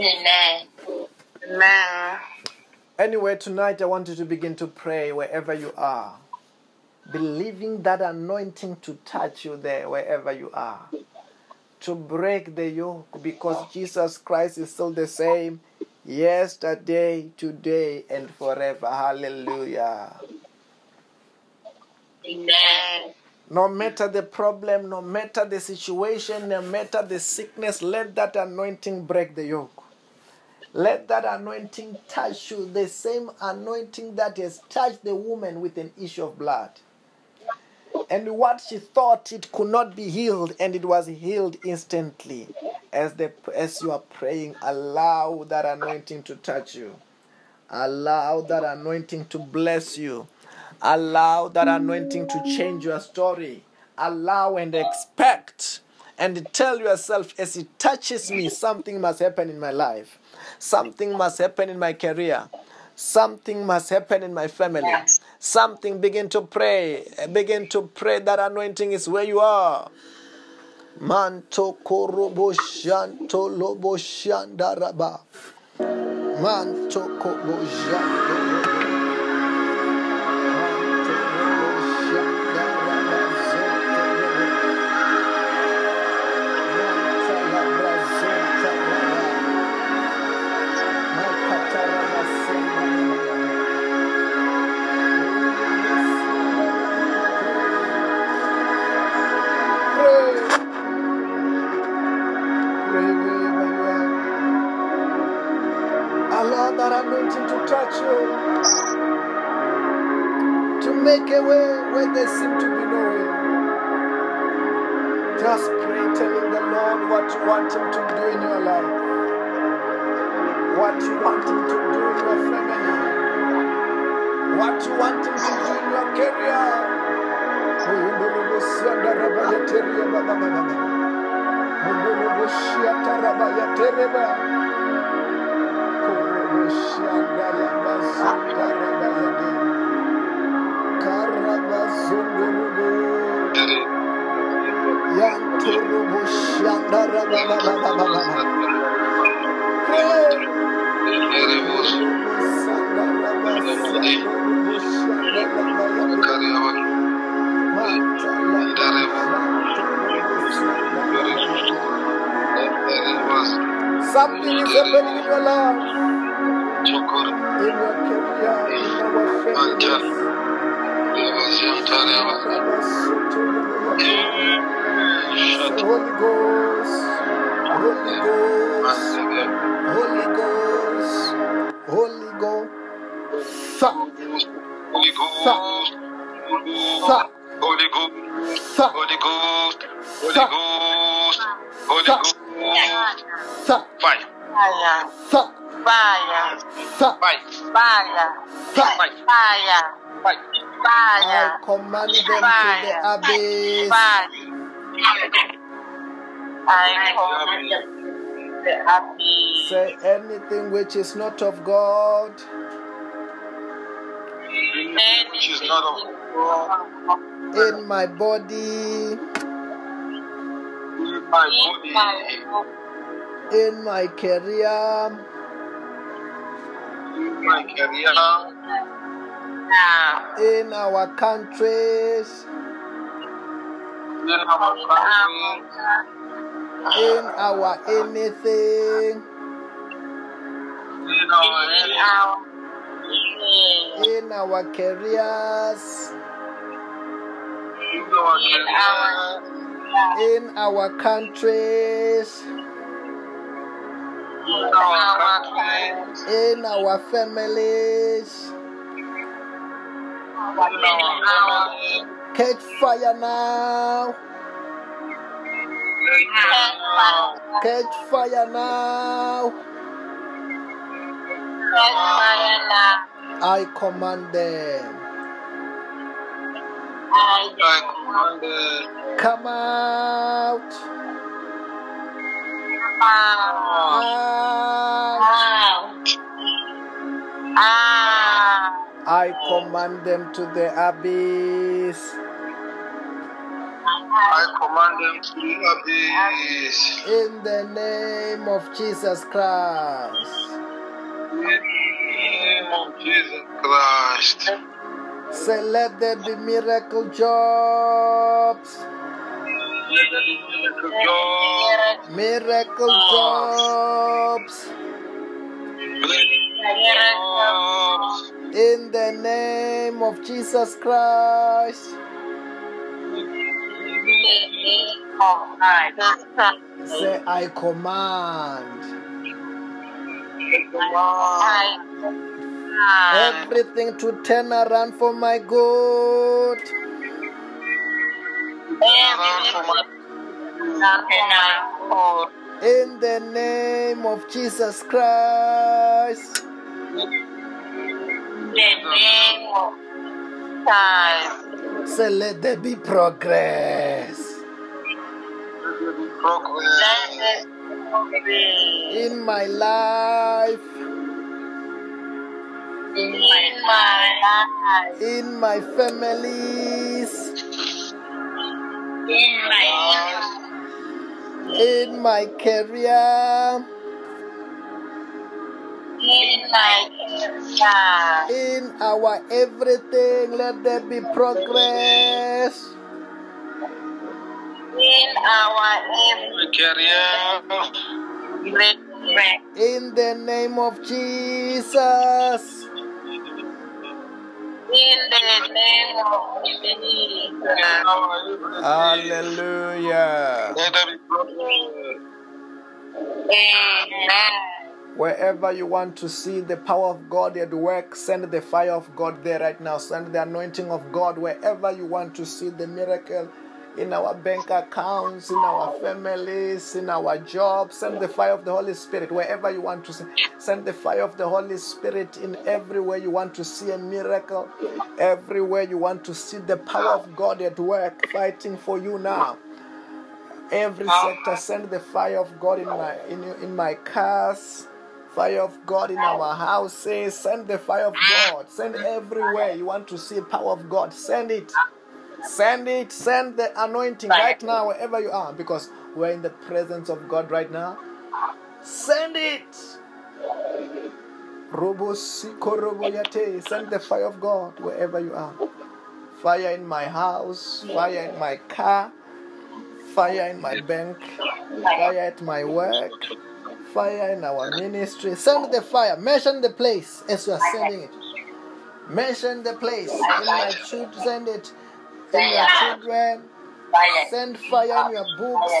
Amen. Amen. Anyway, tonight I want you to begin to pray wherever you are, believing that anointing to touch you there, wherever you are, to break the yoke because Jesus Christ is still the same yesterday, today, and forever. Hallelujah. Amen. No matter the problem, no matter the situation, no matter the sickness, let that anointing break the yoke. Let that anointing touch you, the same anointing that has touched the woman with an issue of blood. And what she thought it could not be healed, and it was healed instantly. As the as you are praying, allow that anointing to touch you. Allow that anointing to bless you. Allow that anointing to change your story. Allow and expect and tell yourself as it touches me, something must happen in my life. Something must happen in my career. Something must happen in my family. Something begin to pray. Begin to pray that anointing is where you are. Manto korobo shanto lobo shandaraba. Manto kobo shanto there seem to be no way. Just pray, telling the Lord what you want Him to do in your life. What you want Him to do in your family. What you want Him to do in your career. Something is happening in your life, in your career, in our. The Holy Ghost, Holy Ghost, Holy Ghost, Holy Ghost. Holy Ghost, Holy Ghost, Holy Ghost, Holy. Ghost, Holy. Ghost, fire, Fire. Fire. fire, Fire. fire, Fire. fire. I command them to the abyss. Fire. I command the abyss. Say anything which is not of God, Which is not of God, in my body, in my body, in my career, in my career, Now. in our countries, in our country, in our anything, in our In our in our careers, in our in in our countries, in our in our families. in our family, Catch fire now. Catch fire now. I command them. I command the Come out. Out. I command them to the abyss. I command them to the abyss. In the name of Jesus Christ. In the name of Jesus Christ. Say, let there be miracle jobs. Miracle jobs. Miracle jobs. Jobs. In the name of Jesus Christ. Say, I command everything to turn around for my good. In the name of Jesus Christ. Say, let there be progress. Let there be progress. In my life, in my families, in my in my career, in my career in our everything, let there be progress. My career. In the name of Jesus. In the name of Jesus. Hallelujah. Amen. Wherever you want to see the power of God at work, send the fire of God there right now. Send the anointing of God wherever you want to see the miracle in our bank accounts, in our families, in our jobs. Send the fire of the Holy Spirit wherever you want to see. Send the fire of the Holy Spirit in everywhere you want to see a miracle, everywhere you want to see the power of God at work fighting for you now. Every sector, send the fire of God in my in, in my cars, fire of God in our houses. Send the fire of God. Send everywhere you want to see power of God. Send it. Send it. Send the anointing right now wherever you are, because we're in the presence of God right now. Send it. Robo siko robo yate. Send the fire of God wherever you are. Fire in my house. Fire in my car. Fire in my bank. Fire at my work. Fire in our ministry. Send the fire. Mention the place as you are sending it. Mention the place. In my children, send it. In your children. Send fire in your books.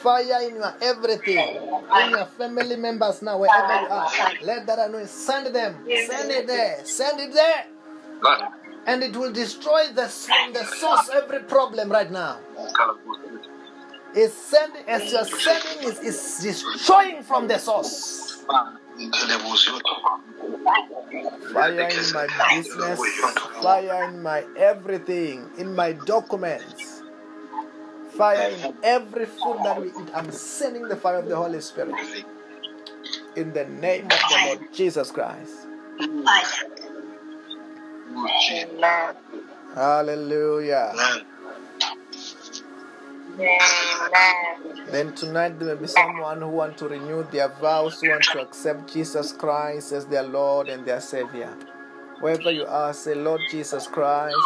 Fire in your everything. In your family members now, wherever you are. Let that anointing. Send them. Send it there. Send it there. And it will destroy the, the source every problem right now. It's sending as you're sending is is destroying from the source. Fire in my business, fire in my everything, in my documents, fire in every food that we eat. I'm sending the fire of the Holy Spirit in the name of the Lord Jesus Christ. Amen. Hallelujah. Amen. Then tonight there may be someone who want to renew their vows, who want to accept Jesus Christ as their Lord and their Savior. Wherever you are, say, Lord Jesus Christ,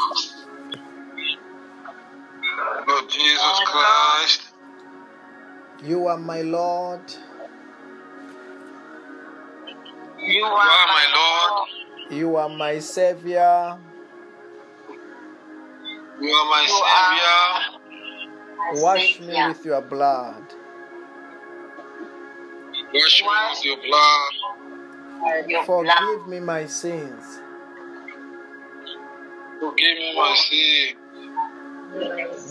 Lord Jesus Christ, you are my Lord. You you are are my my Lord, You are my Savior. you are my You are- Savior. Wash me with your blood. Wash me with your blood. Forgive me my sins. Forgive me my sins.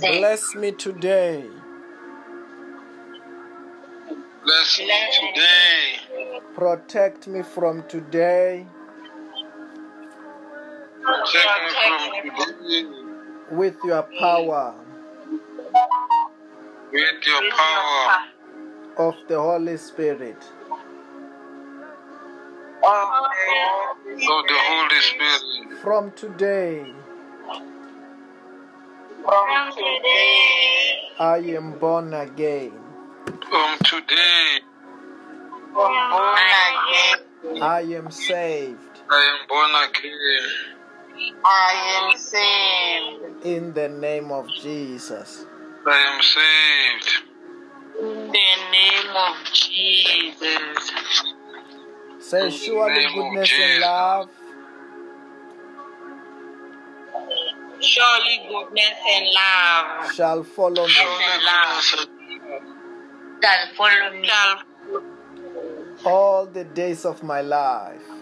Bless me today. Bless me today. Protect me from today Protect me from today with your power with your power of the Holy Spirit. of the Holy Spirit. From today, From today, I am born again. From today, born again, I am saved I am born again. I am saved. in the name of Jesus. I am saved. In the name of Jesus. Say, surely goodness and love Surely goodness and love shall follow me Surely goodness and shall follow me all the days of my life.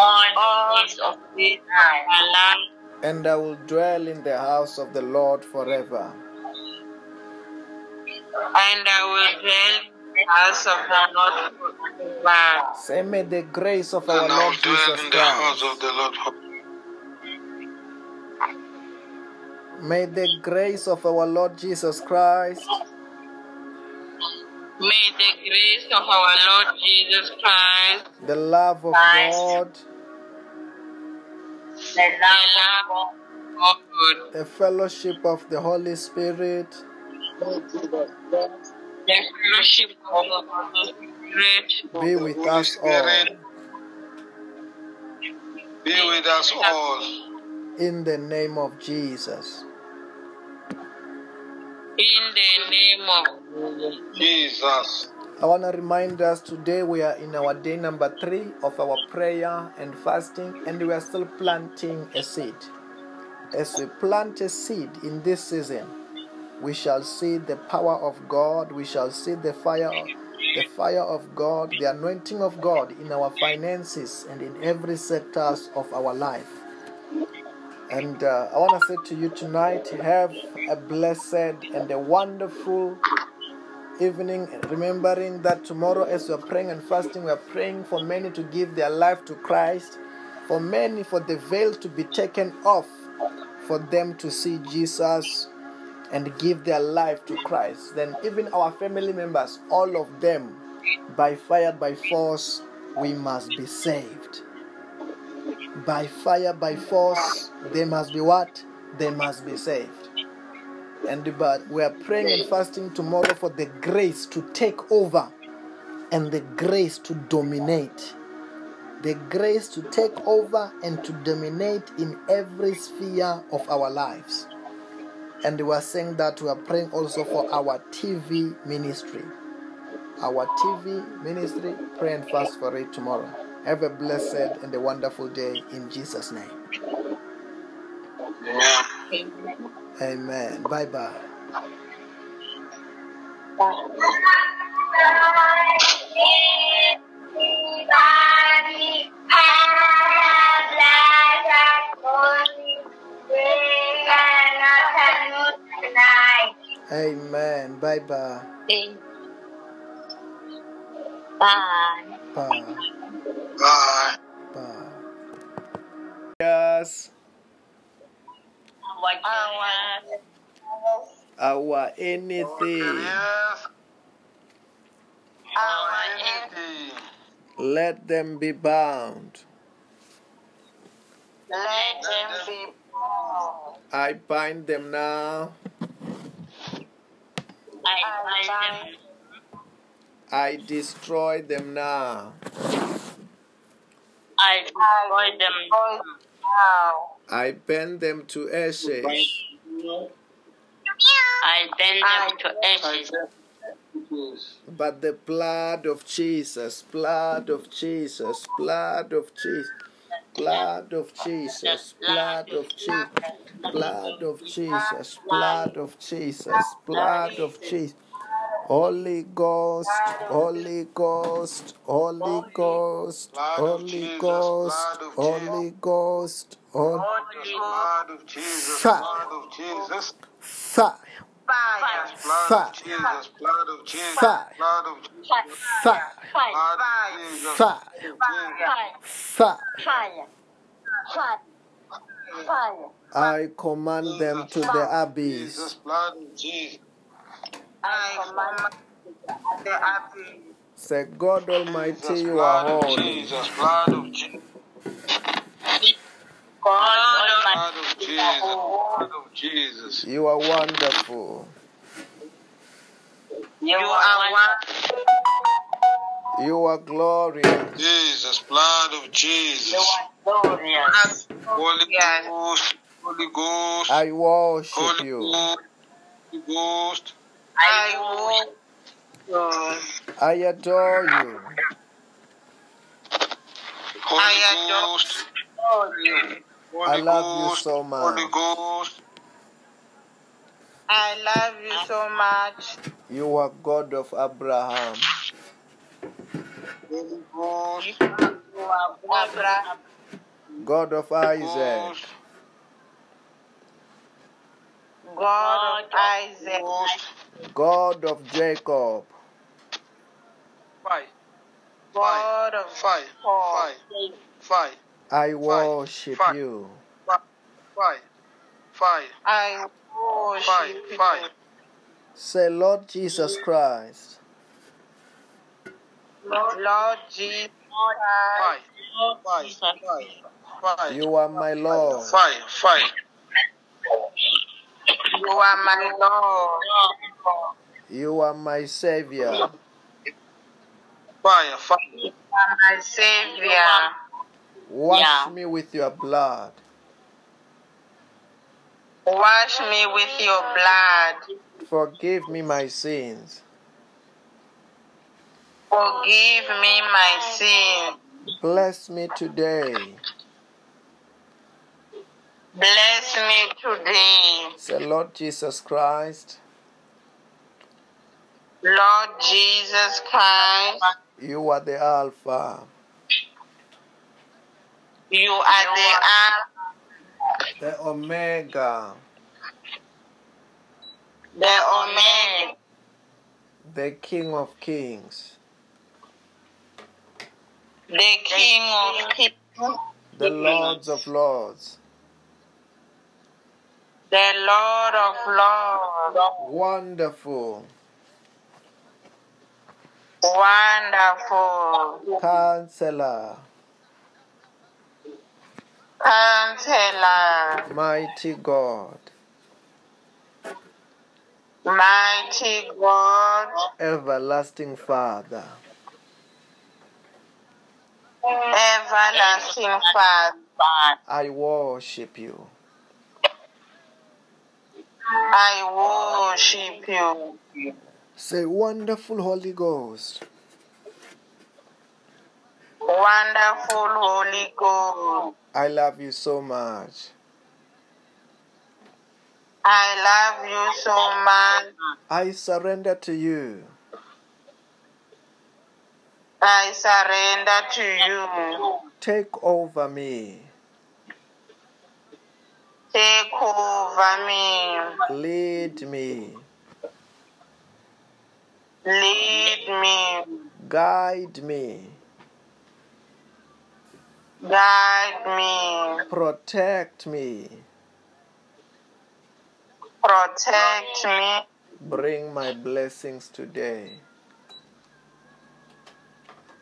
All the days of my life, and I will dwell in the house of the Lord forever. and I will dwell in the house of the Lord forever. Say, may the grace of our and I Lord will dwell Jesus in the house Christ, of the Lord. may the grace of our Lord Jesus Christ, May the grace of our Lord Jesus Christ, the love of Christ. God, the love of God, the fellowship of the Holy Spirit, the fellowship of the Holy Spirit be with Holy us all Be with us all. in the name of Jesus. In the name of Jesus. I want to remind us today we are in our day number three of our prayer and fasting, and we are still planting a seed. As we plant a seed in this season, we shall see the power of God, we shall see the fire, the fire of God, the anointing of God in our finances and in every sectors of our life. And uh, I want to say to you tonight, have a blessed and a wonderful evening, remembering that tomorrow, as we are praying and fasting, we are praying for many to give their life to Christ, for many for the veil to be taken off, for them to see Jesus and give their life to Christ. Then, even our family members, all of them, by fire, by force, we must be saved. By fire, by force, they must be what? They must be saved. And but we are praying and fasting tomorrow for the grace to take over and the grace to dominate. The grace to take over and to dominate in every sphere of our lives. And we are saying that we are praying also for our TV ministry. Our TV ministry, pray and fast for it tomorrow. Have a blessed and a wonderful day in Jesus' name. Amen. Amen. Bye bye. Amen. Bye bye. Bye. Bye. Bye. Bye. Yes. Our anything. Yes. Our anything. Let them be bound. Let them be born. I bind them now. I bind them. I destroy them now. I destroy them now. I burn them to ashes. I bend them to ashes. But the blood of Jesus, blood of Jesus, blood of Jesus, blood of Jesus, blood of Jesus, blood of Jesus, blood of Jesus, blood of Jesus. Holy Ghost, Holy Ghost, Holy Ghost, Holy Ghost, Holy Ghost, Holy Blood of Jesus. Fire. Blood of Jesus. fire, Blood of Jesus. Blood of Jesus. Blood of Jesus. fire, Blood of fire, fire. I command them to the abyss. Jesus. Blood of Jesus. I command the abyss. Say, God Almighty, Jesus. you are Blood holy. Jesus. Blood of Jesus. God Blood Almighty. of Jesus. Blood of Jesus. You are wonderful. You are wonderful. You are glorious. Jesus. Blood of Jesus. Glorious. Holy Ghost. Holy Ghost. I worship Holy you. Ghost. Holy Ghost. I will. I adore you. Holy I adore you. Holy I love you so much. Holy Ghost. I love you so much. You are God of Abraham. Holy Ghost. You are Abraham. God of Isaac. God of Isaac. Ghost. God of Jacob. Fire. God of Fire. Paul. Fire. Fire. I worship Fire. you. Fire. Fire. I Fire. worship you. Fire. Say, Lord Jesus Christ, Lord Jesus Fire. Christ. Fire. Fire. Fire. you are my Lord. Fire. Fire. You are my Lord. You are my Savior. Fire. Fire. You are my Savior. Wash Yeah. me with your blood. Wash me with your blood. Forgive me my sins. Forgive me my sin. Bless me today. Bless me today. Say, Lord Jesus Christ, Lord Jesus Christ, you are the Alpha, you are the Alpha, the Omega, the Omega, the King of Kings, the King of Kings, the Lords of Lords. The Lord of Lords. Wonderful, Wonderful Counselor, Counselor, Mighty God, Mighty God, Everlasting Father. Everlasting Father. I worship you. I worship you. Say, Wonderful Holy Ghost, Wonderful Holy Ghost. I love you so much. I love you so much. I surrender to you. I surrender to you. Take over me. Take over me. Lead me. Lead me. Guide me. Guide me. Protect me. Protect me. Bring my blessings today.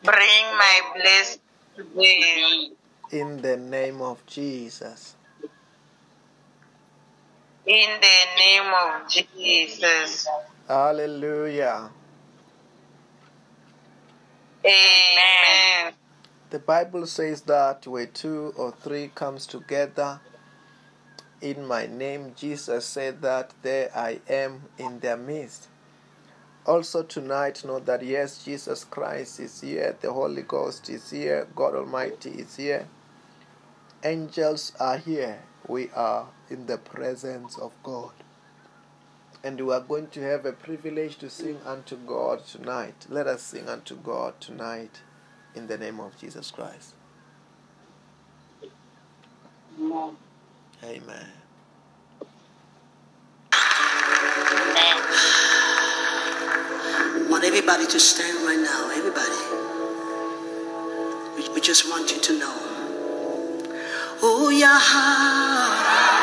Bring my blessing today. In the name of Jesus. In the name of Jesus. Hallelujah. Amen. The Bible says that where two or three comes together in my name, Jesus said that there I am in their midst. Also tonight know that yes, Jesus Christ is here, the Holy Ghost is here, God Almighty is here. Angels are here. We are in the presence of God. And we are going to have a privilege to sing unto God tonight. Let us sing unto God tonight in the name of Jesus Christ. Amen. Amen. want everybody to stand right now. Everybody. We, we just want you to know. Oh, yeah.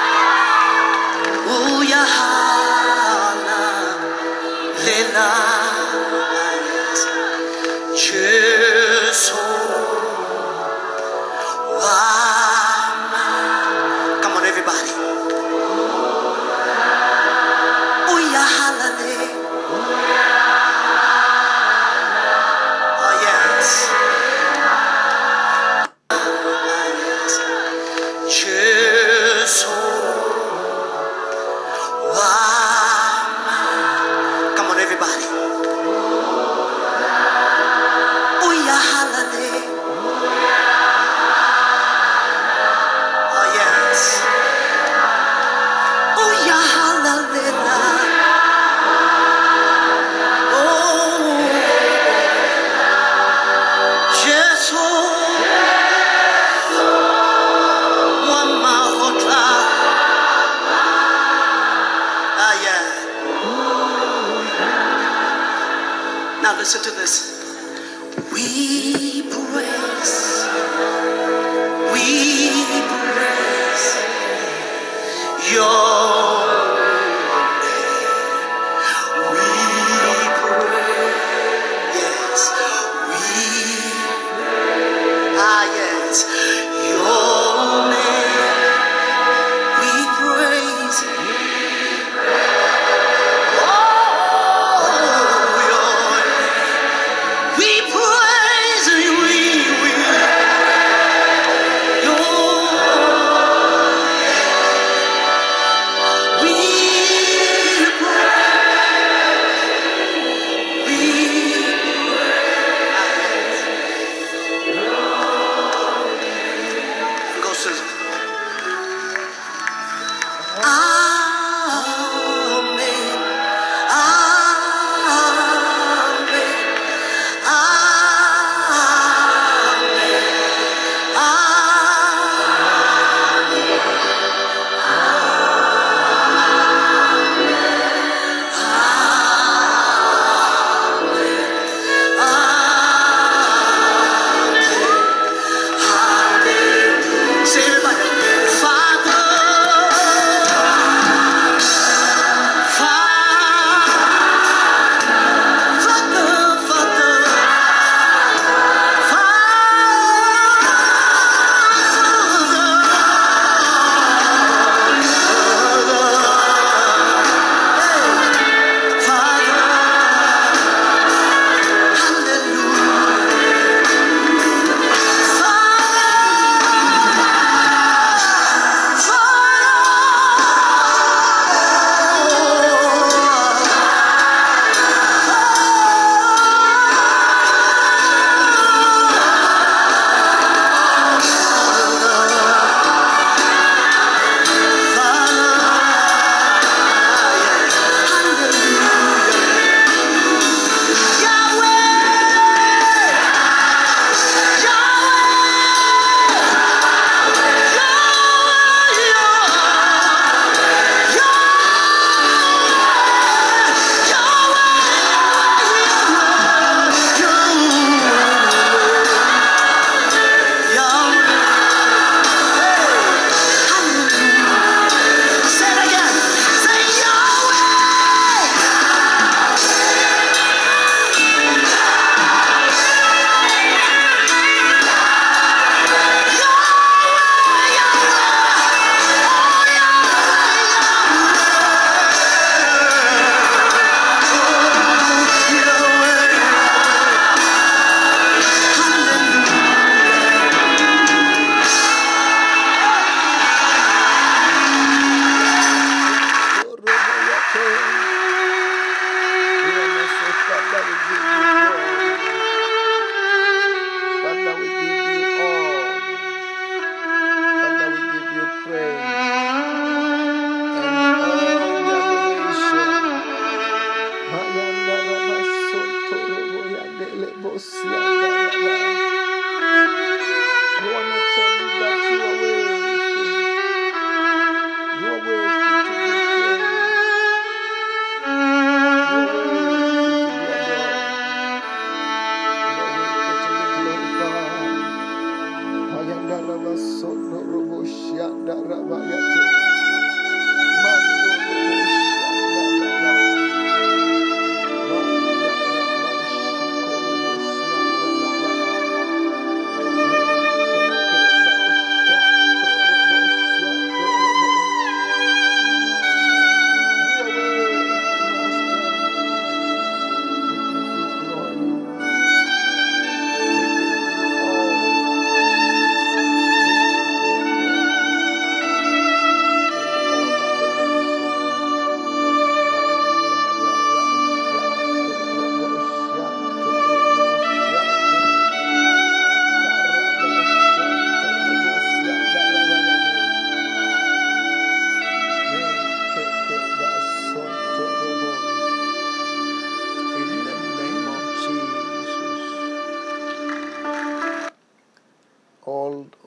Oh, yeah.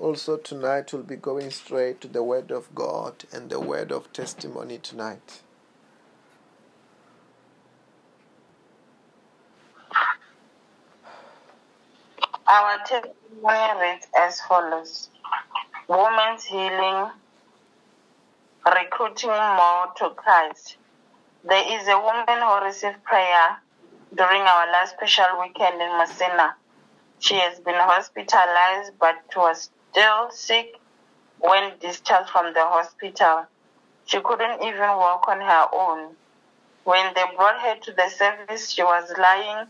Also tonight we'll be going straight to the Word of God and the Word of testimony tonight. Our testimony reads as follows Women's healing, recruiting more to Christ. There is a woman who received prayer during our last special weekend in Messina. She has been hospitalized but was still sick when discharged from the hospital. She couldn't even walk on her own. When they brought her to the service, she was lying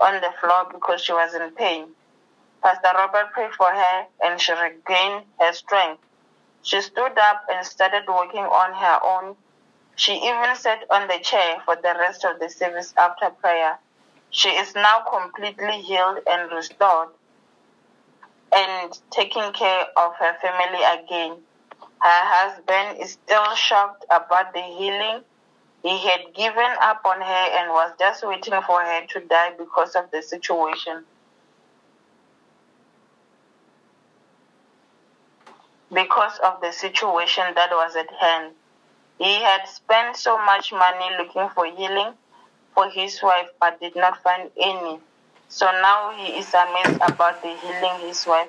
on the floor because she was in pain. Pastor Robert prayed for her and she regained her strength. She stood up and started walking on her own. She even sat on the chair for the rest of the service after prayer. She is now completely healed and restored and taking care of her family again. Her husband is still shocked about the healing. He had given up on her and was just waiting for her to die because of the situation. Because of the situation that was at hand. He had spent so much money looking for healing for his wife but did not find any. So now he is amazed about the healing his wife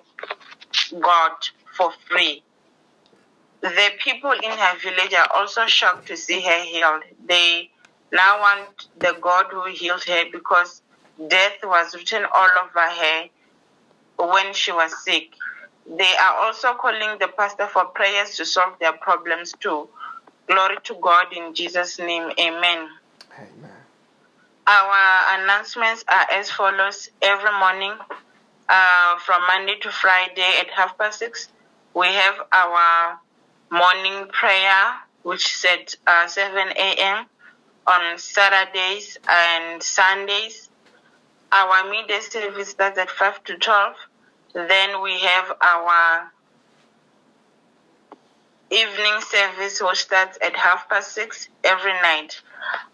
got for free. The people in her village are also shocked to see her healed. They now want the God who healed her because death was written all over her when she was sick. They are also calling the pastor for prayers to solve their problems too. Glory to God in Jesus' name. Amen. Amen. Our announcements are as follows every morning uh, from Monday to Friday at half past six. We have our morning prayer, which is at uh, 7 a.m. on Saturdays and Sundays. Our midday service starts at 5 to 12. Then we have our evening service, which starts at half past six every night.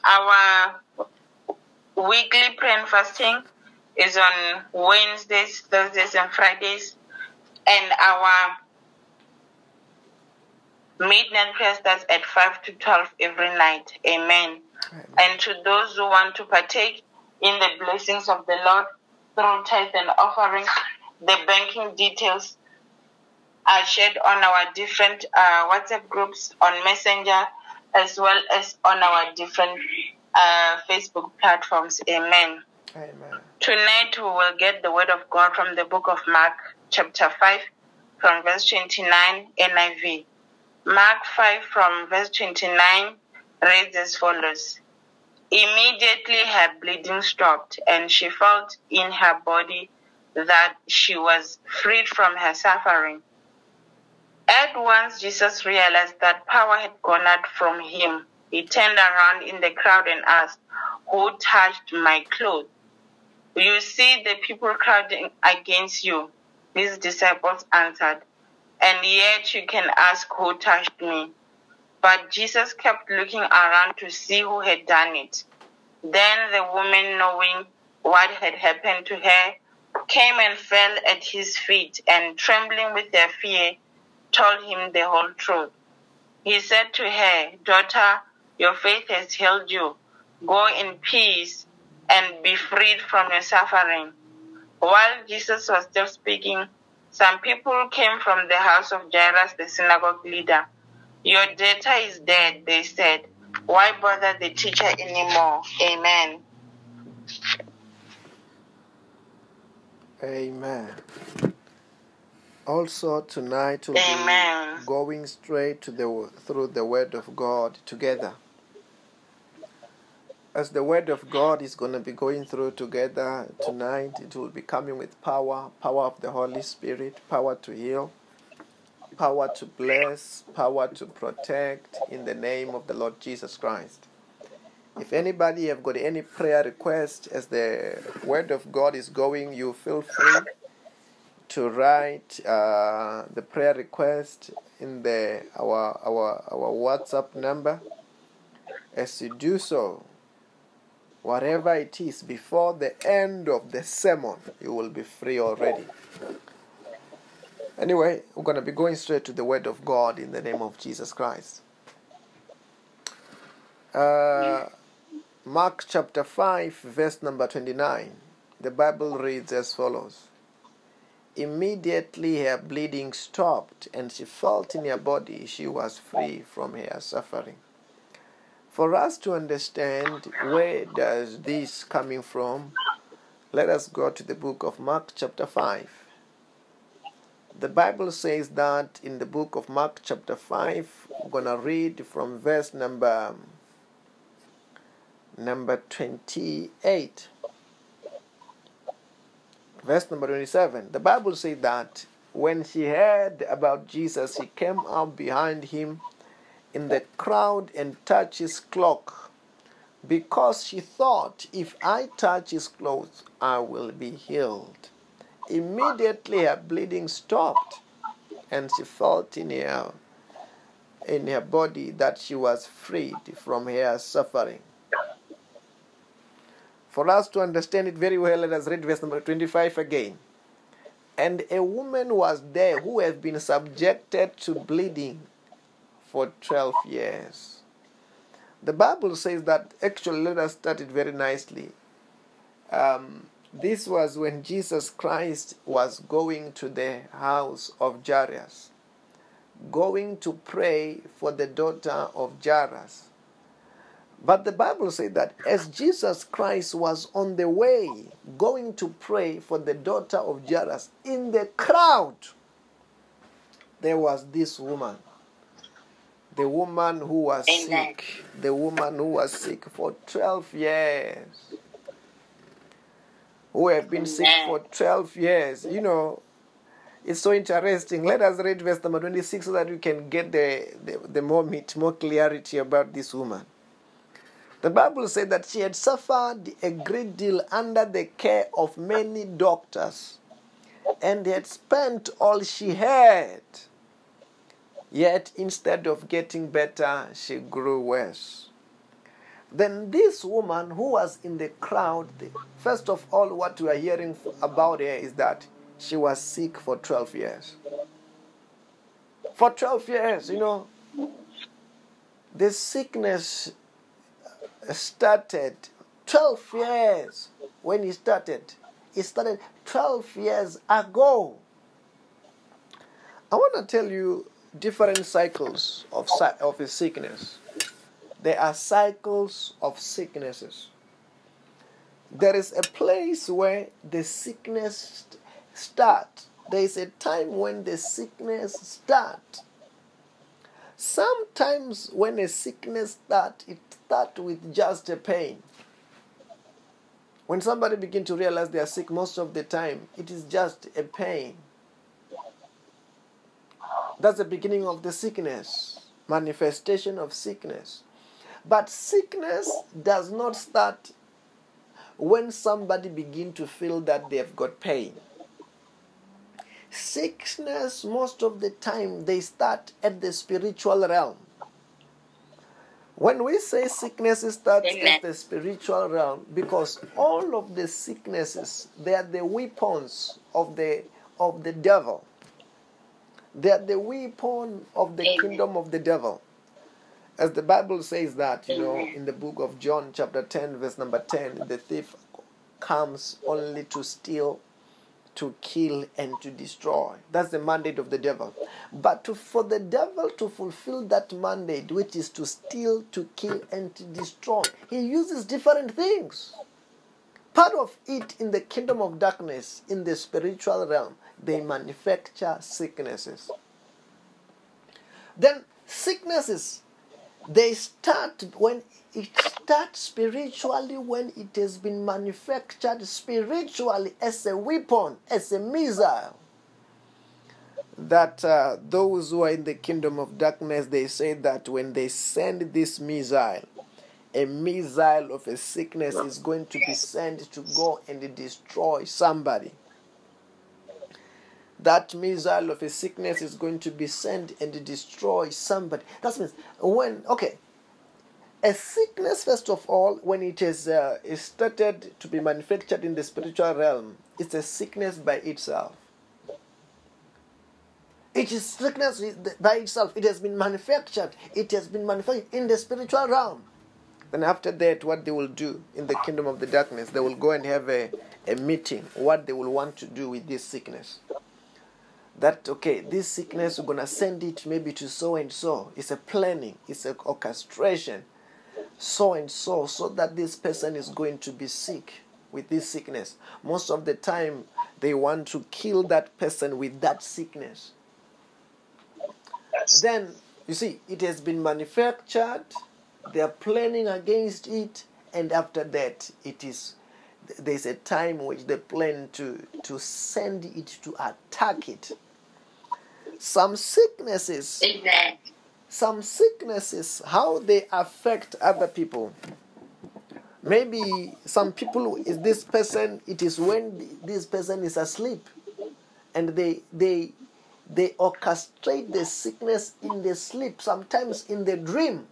Our weekly prayer and fasting is on Wednesdays, Thursdays, and Fridays. And our midnight prayer starts at 5 to 12 every night. Amen. Amen. And to those who want to partake in the blessings of the Lord through tithe and offering, the banking details are shared on our different uh, WhatsApp groups on Messenger as well as on our different uh, Facebook platforms. Amen. Amen. Tonight we will get the word of God from the book of Mark, chapter 5, from verse 29 NIV. Mark 5 from verse 29 reads as follows Immediately her bleeding stopped, and she felt in her body that she was freed from her suffering. At once, Jesus realized that power had gone out from him. He turned around in the crowd and asked, Who touched my clothes? You see the people crowding against you. His disciples answered, And yet you can ask, Who touched me? But Jesus kept looking around to see who had done it. Then the woman, knowing what had happened to her, came and fell at his feet, and trembling with her fear, told him the whole truth. He said to her, Daughter, your faith has healed you. Go in peace and be freed from your suffering. While Jesus was still speaking, some people came from the house of Jairus, the synagogue leader. Your daughter is dead, they said. Why bother the teacher anymore? Amen. Amen. Also tonight we'll Amen. be going straight to the through the word of God together. As the word of God is going to be going through together tonight, it will be coming with power, power of the Holy Spirit, power to heal, power to bless, power to protect in the name of the Lord Jesus Christ. If anybody have got any prayer request as the word of God is going, you feel free to write uh, the prayer request in the our our our WhatsApp number. As you do so, whatever it is before the end of the sermon, you will be free already. Anyway, we're to be going straight to the Word of God in the name of Jesus Christ. Uh, Mark chapter 5, verse number 29. The Bible reads as follows Immediately her bleeding stopped, and she felt in her body she was free from her suffering. For us to understand where does this coming from, let us go to the book of Mark chapter 5. The Bible says that in the book of Mark chapter 5, we're going to read from verse number number 28 verse number 27 the bible says that when she heard about jesus she came up behind him in the crowd and touched his cloak because she thought if i touch his clothes i will be healed. Immediately her bleeding stopped and she felt in her in her body that she was freed from her suffering for us to understand it very well, let us read verse number 25 again. And a woman was there who had been subjected to bleeding for 12 years. The Bible says that, actually, let us start it very nicely. Um, this was when Jesus Christ was going to the house of Jairus, going to pray for the daughter of Jairus. But the Bible says that as Jesus Christ was on the way going to pray for the daughter of Jairus, in the crowd, there was this woman. The woman who was Amen. sick. The woman who was sick for 12 years. Who have been sick for 12 years. You know, it's so interesting. Let us read verse number 26 so that we can get the, the, the more meat, more clarity about this woman. The Bible said that she had suffered a great deal under the care of many doctors and had spent all she had. Yet instead of getting better, she grew worse. Then this woman who was in the crowd, first of all, what we are hearing about her is that she was sick for 12 years. For 12 years, you know, the sickness started 12 years when he started. He started 12 years ago. I want to tell you different cycles of, of a sickness. There are cycles of sicknesses. There is a place where the sickness start. There is a time when the sickness start. Sometimes when a sickness start, it start with just a pain. When somebody begin to realize they are sick, most of the time it is just a pain. That's the beginning of the sickness, manifestation of sickness. But sickness does not start when somebody begin to feel that they've got pain. Sickness, most of the time, they start at the spiritual realm. When we say sickness starts at the spiritual realm, because all of the sicknesses, they are the weapons of the of the devil. They are the weapon of the Amen. kingdom of the devil. As the Bible says that, you know, in the book of John, chapter 10, verse number 10, the thief comes only to steal, to kill, and to destroy. That's the mandate of the devil. But to, for the devil to fulfill that mandate, which is to steal, to kill, and to destroy, he uses different things. Part of it in the kingdom of darkness, in the spiritual realm, they manufacture sicknesses. Then sicknesses, they start when it starts spiritually when it has been manufactured spiritually as a weapon, as a missile. That uh, those who are in the kingdom of darkness, they say that when they send this missile, a missile of a sickness is going to be sent to go and destroy somebody. That missile of a sickness is going to be sent and destroy somebody. That means when okay, a sickness first of all, when it is uh, started to be manufactured in the spiritual realm, it's a sickness by itself. It is sickness by itself. It has been manufactured. It has been manufactured in the spiritual realm. Then after that, what they will do in the kingdom of the darkness, they will go and have a, a meeting, what they will want to do with this sickness. that okay this sickness we're gonna send it maybe to so and so it's a planning it's an orchestration so and so so that this person is going to be sick with this sickness. Most of the time they want to kill that person with that sickness. Then you see it has been manufactured they are planning against it and after that it is there's a time which they plan to to send it to attack it. Some sicknesses Amen. Some sicknesses how they affect other people. Maybe some people is this person it is when this person is asleep and they they they orchestrate the sickness in the sleep sometimes in the dream.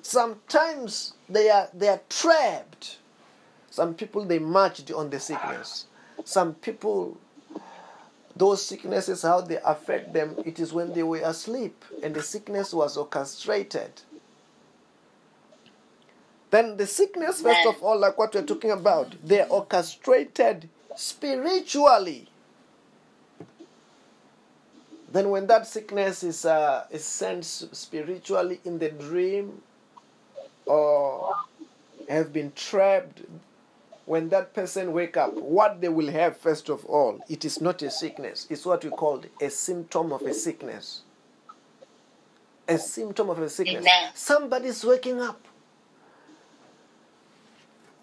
Sometimes they are they are trapped. Some people they marched on the sickness. Some people those sicknesses how they affect them it is when they were asleep and the sickness was orchestrated. Then the sickness first of all like what we're talking about they're orchestrated spiritually. Then when that sickness is uh, is sent spiritually in the dream or have been trapped when that person wake up what they will have first of all it is not a sickness. It's what we call a symptom of a sickness. A symptom of a sickness. Amen. somebody's waking up.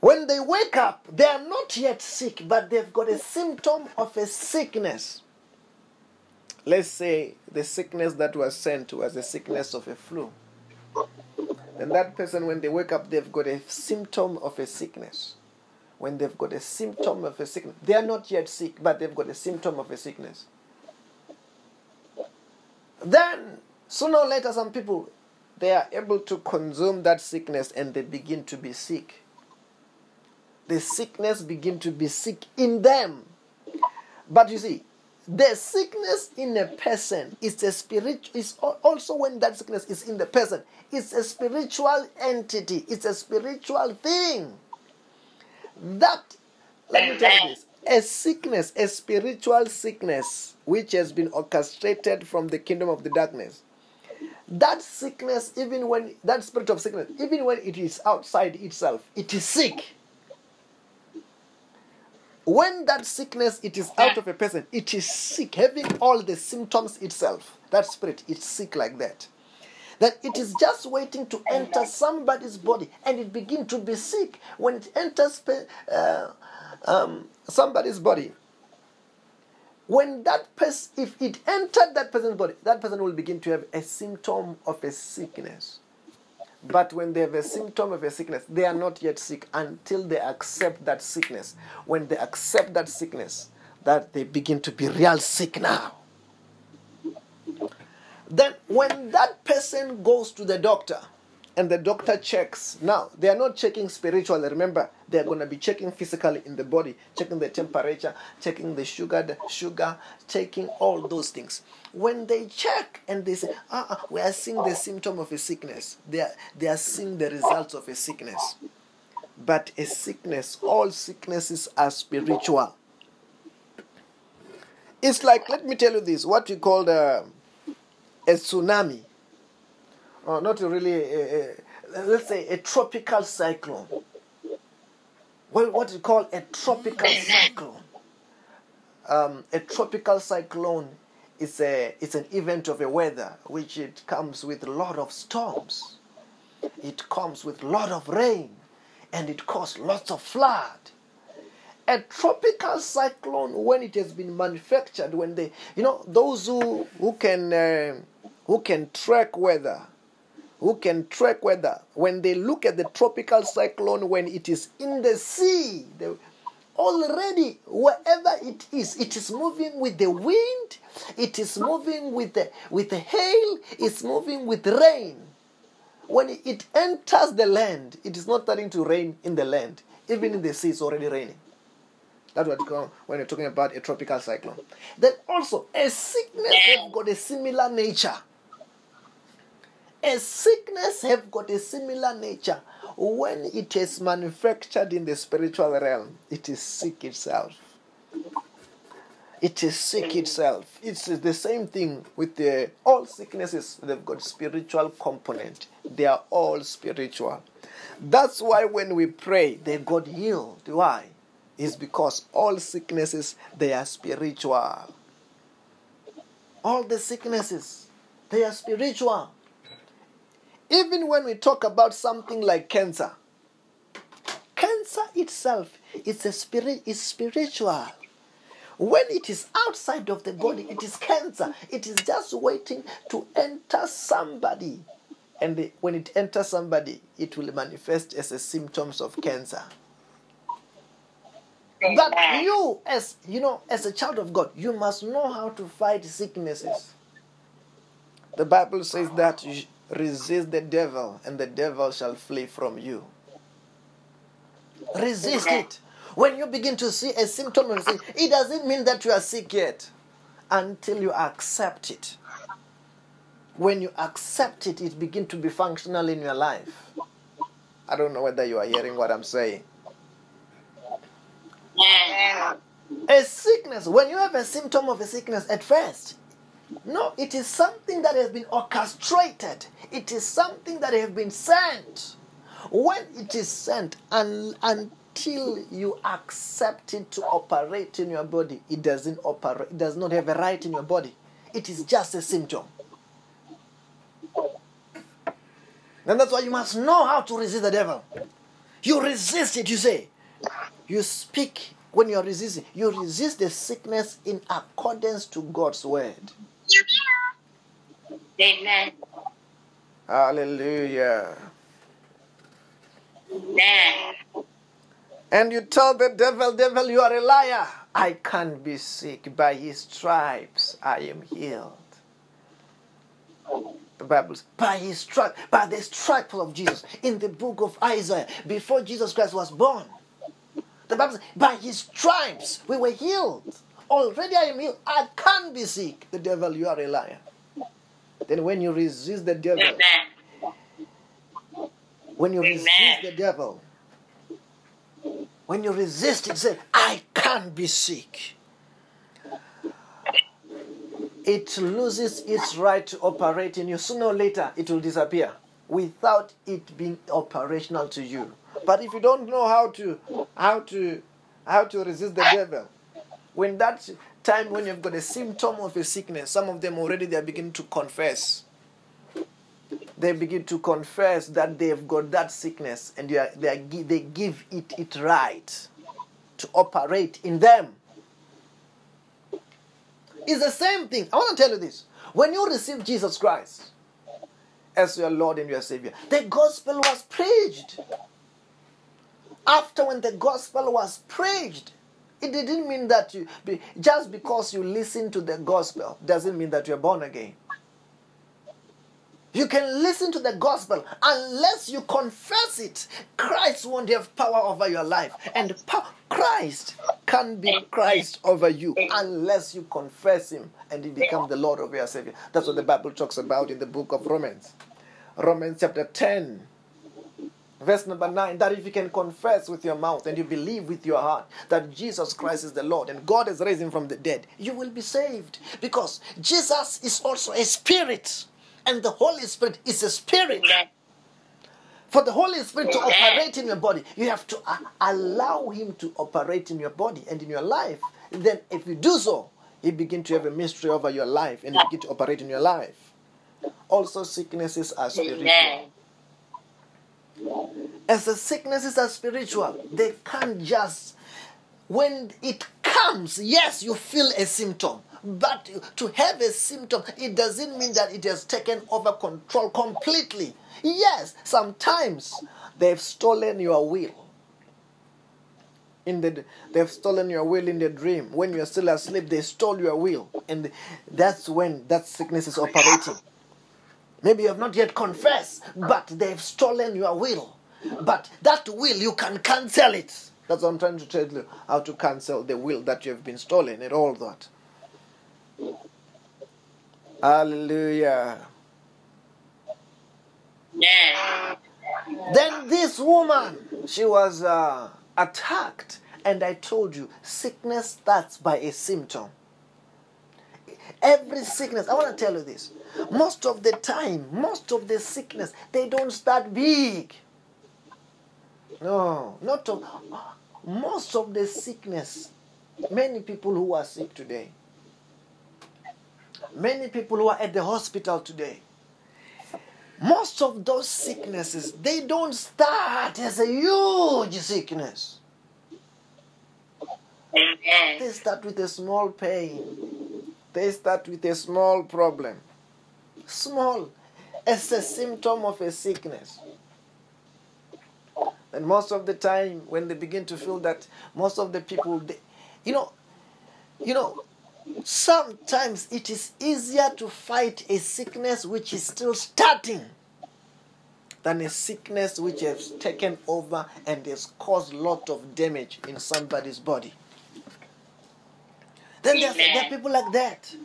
When they wake up they are not yet sick but they've got a symptom of a sickness. Let's say the sickness that was sent was a sickness of a flu. Then that person when they wake up they've got a symptom of a sickness when they've got a symptom of a sickness. They are not yet sick but they've got a symptom of a sickness. Then sooner or later some people they are able to consume that sickness and they begin to be sick. The sickness begin to be sick in them. But you see the sickness in a person is a spirit is also when that sickness is in the person it's a spiritual entity it's a spiritual thing that let me tell you this a sickness a spiritual sickness which has been orchestrated from the kingdom of the darkness that sickness even when that spirit of sickness even when it is outside itself it is sick. When that sickness it is out of a person it is sick having all the symptoms itself that spirit it's sick like that that it is just waiting to enter somebody's body and it begin to be sick when it enters uh, um, somebody's body when that person if it entered that person's body that person will begin to have a symptom of a sickness but when they have a symptom of a sickness, they are not yet sick until they accept that sickness. When they accept that sickness, that they begin to be real sick now. Then, when that person goes to the doctor and the doctor checks, now they are not checking spiritually, remember, they are going to be checking physically in the body, checking the temperature, checking the sugar, the sugar, checking all those things. When they check and they say, ah, ah, we are seeing the symptom of a sickness, they are, they are seeing the results of a sickness. But a sickness, all sicknesses are spiritual. It's like, let me tell you this, what we call the, a tsunami, or not really, a, a, let's say a tropical cyclone. Well, what, we call a tropical cyclone. Um, a tropical cyclone is a it's an event of a weather which it comes with a lot of storms. It comes with a lot of rain, and it causes lots of flood. A tropical cyclone, when it has been manufactured, when they, you know, those who who can uh, who can track weather, who can track weather, when they look at the tropical cyclone when it is in the sea, they, already wherever it is, it is moving with the wind, it is moving with the with the hail, it's moving with rain. When it enters the land, it is not starting to rain in the land. Even in the sea, it's already raining. That's what you call when you're talking about a tropical cyclone. Then also a sickness have got a similar nature. A sickness have got a similar nature. When it is manufactured in the spiritual realm, it is sick itself. It is sick itself. It's the same thing with the all sicknesses. They've got spiritual component. They are all spiritual. That's why when we pray, they got healed. Why? Is because all sicknesses they are spiritual. All the sicknesses they are spiritual. Even when we talk about something like cancer, cancer itself is a spirit is spiritual. When it is outside of the body, it is cancer. It is just waiting to enter somebody. And when it enters somebody, it will manifest as a symptoms of cancer. But you, as you know, as a child of God, you must know how to fight sicknesses. The Bible says that you resist the devil, and the devil shall flee from you. Resist it. When you begin to see a symptom of sick, it doesn't mean that you are sick yet until you accept it. When you accept it, it begins to be functional in your life. I don't know whether you are hearing what I'm saying. A sickness, when you have a symptom of a sickness at first, no, it is something that has been orchestrated. It is something that has been sent. When it is sent, and, until you accept it to operate in your body, it doesn't operate, it does not have a right in your body. It is just a symptom. And that's why you must know how to resist the devil. You resist it, you say. You speak when you're resisting. You resist the sickness in accordance to God's word. Amen. Hallelujah. Amen. And you tell the devil, devil, you are a liar. I can't be sick. By his stripes I am healed. The Bible says, by his stripe, by the stripes of Jesus. In the book of Isaiah, before Jesus Christ was born, the Bible says, by his stripes we were healed. Already I am healed. I can't be sick. The devil, you are a liar. Then when you resist the devil, Amen. when you resist the devil, when you resist it, say, I can't be sick. It loses its right to operate in you. Sooner or later, it will disappear without it being operational to you. But if you don't know how to how to how to resist the devil, when that time when you've got a symptom of a sickness, some of them already they are beginning to confess they begin to confess that they've got that sickness and they, are, they, are, they give it it right to operate in them. It's the same thing. I want to tell you this. When you receive Jesus Christ as your Lord and your Savior, the gospel was preached. After when the gospel was preached, it didn't mean that you just because you listen to the gospel doesn't mean that you're born again. You can listen to the gospel unless you confess it. Christ won't have power over your life. And po- Christ can be Christ over you unless you confess Him and He becomes the Lord of your Savior. That's what the Bible talks about in the book of Romans. Romans chapter 10, verse number 9 that if you can confess with your mouth and you believe with your heart that Jesus Christ is the Lord and God has raised Him from the dead, you will be saved. Because Jesus is also a spirit and the Holy Spirit is a spirit. For the Holy Spirit to operate in your body, you have to uh, allow Him to operate in your body and in your life. Then, if you do so, He begin to have a mystery over your life and begin to operate in your life. Also, sicknesses are spiritual. As the sicknesses are spiritual, they can't just. When it comes, yes, you feel a symptom. But to have a symptom, it doesn't mean that it has taken over control completely. Yes, sometimes they've stolen your will. In the, they've stolen your will in the dream. When you're still asleep, they stole your will. And that's when that sickness is operating. Maybe you have not yet confessed, but they've stolen your will. But that will, you can cancel it. That's what I'm trying to tell you how to cancel the will that you have been stolen and all that. Hallelujah. Yeah. Then this woman, she was uh, attacked. And I told you, sickness starts by a symptom. Every sickness, I want to tell you this. Most of the time, most of the sickness, they don't start big. No, not of, most of the sickness. Many people who are sick today, many people who are at the hospital today, most of those sicknesses, they don't start as a huge sickness. Amen. They start with a small pain. They start with a small problem. Small as a symptom of a sickness. And most of the time, when they begin to feel that, most of the people, they, you know, you know, sometimes it is easier to fight a sickness which is still starting than a sickness which has taken over and has caused a lot of damage in somebody's body. Then there are, people like that.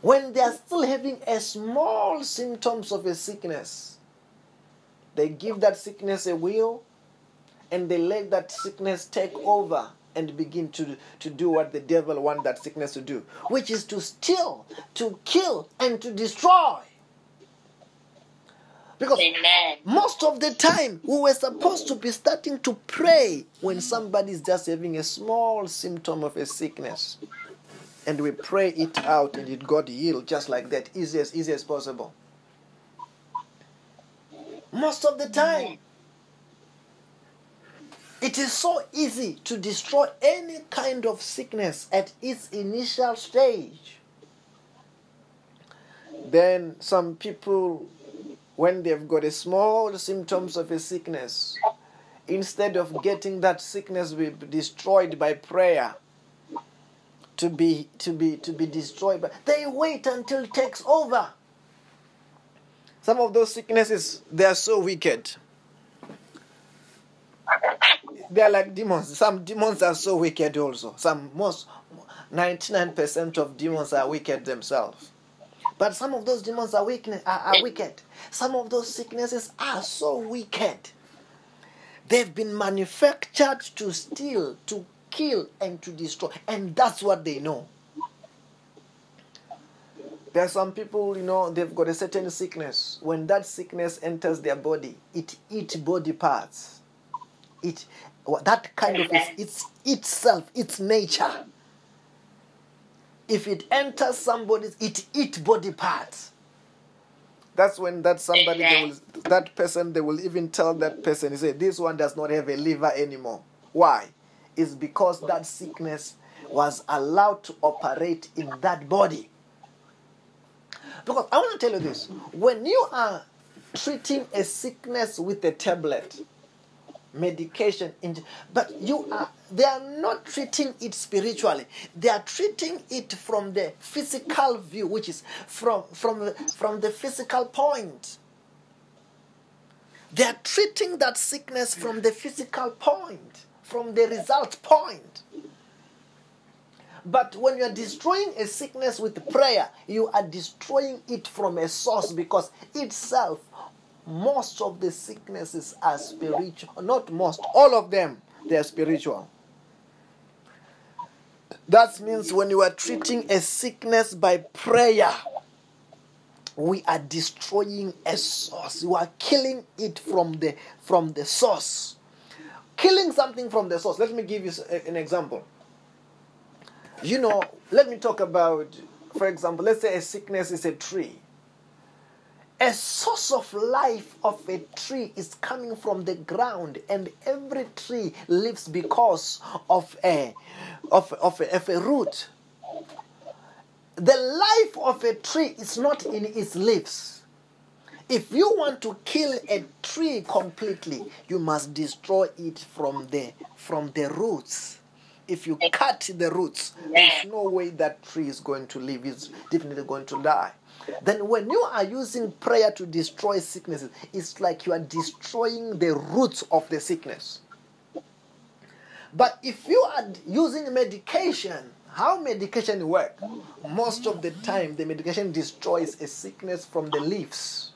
When they are still having a small symptoms of a sickness, they give that sickness a will and they let that sickness take over and begin to, to do what the devil wants that sickness to do, which is to steal, to kill, and to destroy. Because Amen. most of the time, we were supposed to be starting to pray when somebody is just having a small symptom of a sickness. And we pray it out and it got healed just like that, easy as easy as possible. Most of the time, it is so easy to destroy any kind of sickness at its initial stage. Then some people when they've got a small symptoms of a sickness, instead of getting that sickness destroyed by prayer, to be to be to be destroyed, but they wait until it takes over. Some of those sicknesses they are so wicked. They are like demons. Some demons are so wicked also. Some most 99% of demons are wicked themselves. But some of those demons are, weakness, are, are wicked. Some of those sicknesses are so wicked. They've been manufactured to steal, to kill, and to destroy. And that's what they know. There are some people, you know, they've got a certain sickness. When that sickness enters their body, it eats body parts. It that kind of is it's itself, its nature if it enters somebody's it eat body parts that's when that somebody will, that person they will even tell that person he say this one does not have a liver anymore why it's because that sickness was allowed to operate in that body. Because i want to tell you this when you are treating a sickness with a tablet medication but you are they are not treating it spiritually. They are treating it from the physical view which is from from from the physical point. They are treating that sickness from the physical point from the result point but when you are destroying a sickness with prayer you are destroying it from a source because itself most of the sicknesses are spiritual. Not most, all of them, they are spiritual. That means when you are treating a sickness by prayer, we are destroying a source. We are killing it from the from the source. Killing something from the source. Let me give you an example. You know, let me talk about, for example, let's say a sickness is a tree a source of life of a tree is coming from the ground and every tree lives because of a of, of, a, of a root the life of a tree is not in its leaves if you want to kill a tree completely you must destroy it from the from the roots if you cut the roots there's no way that tree is going to live it's definitely going to die then when you are using prayer to destroy sicknesses, it's like you are destroying the roots of the sickness. But if you are using medication, how medication work? Most of the time, the medication destroys a sickness from the leaves.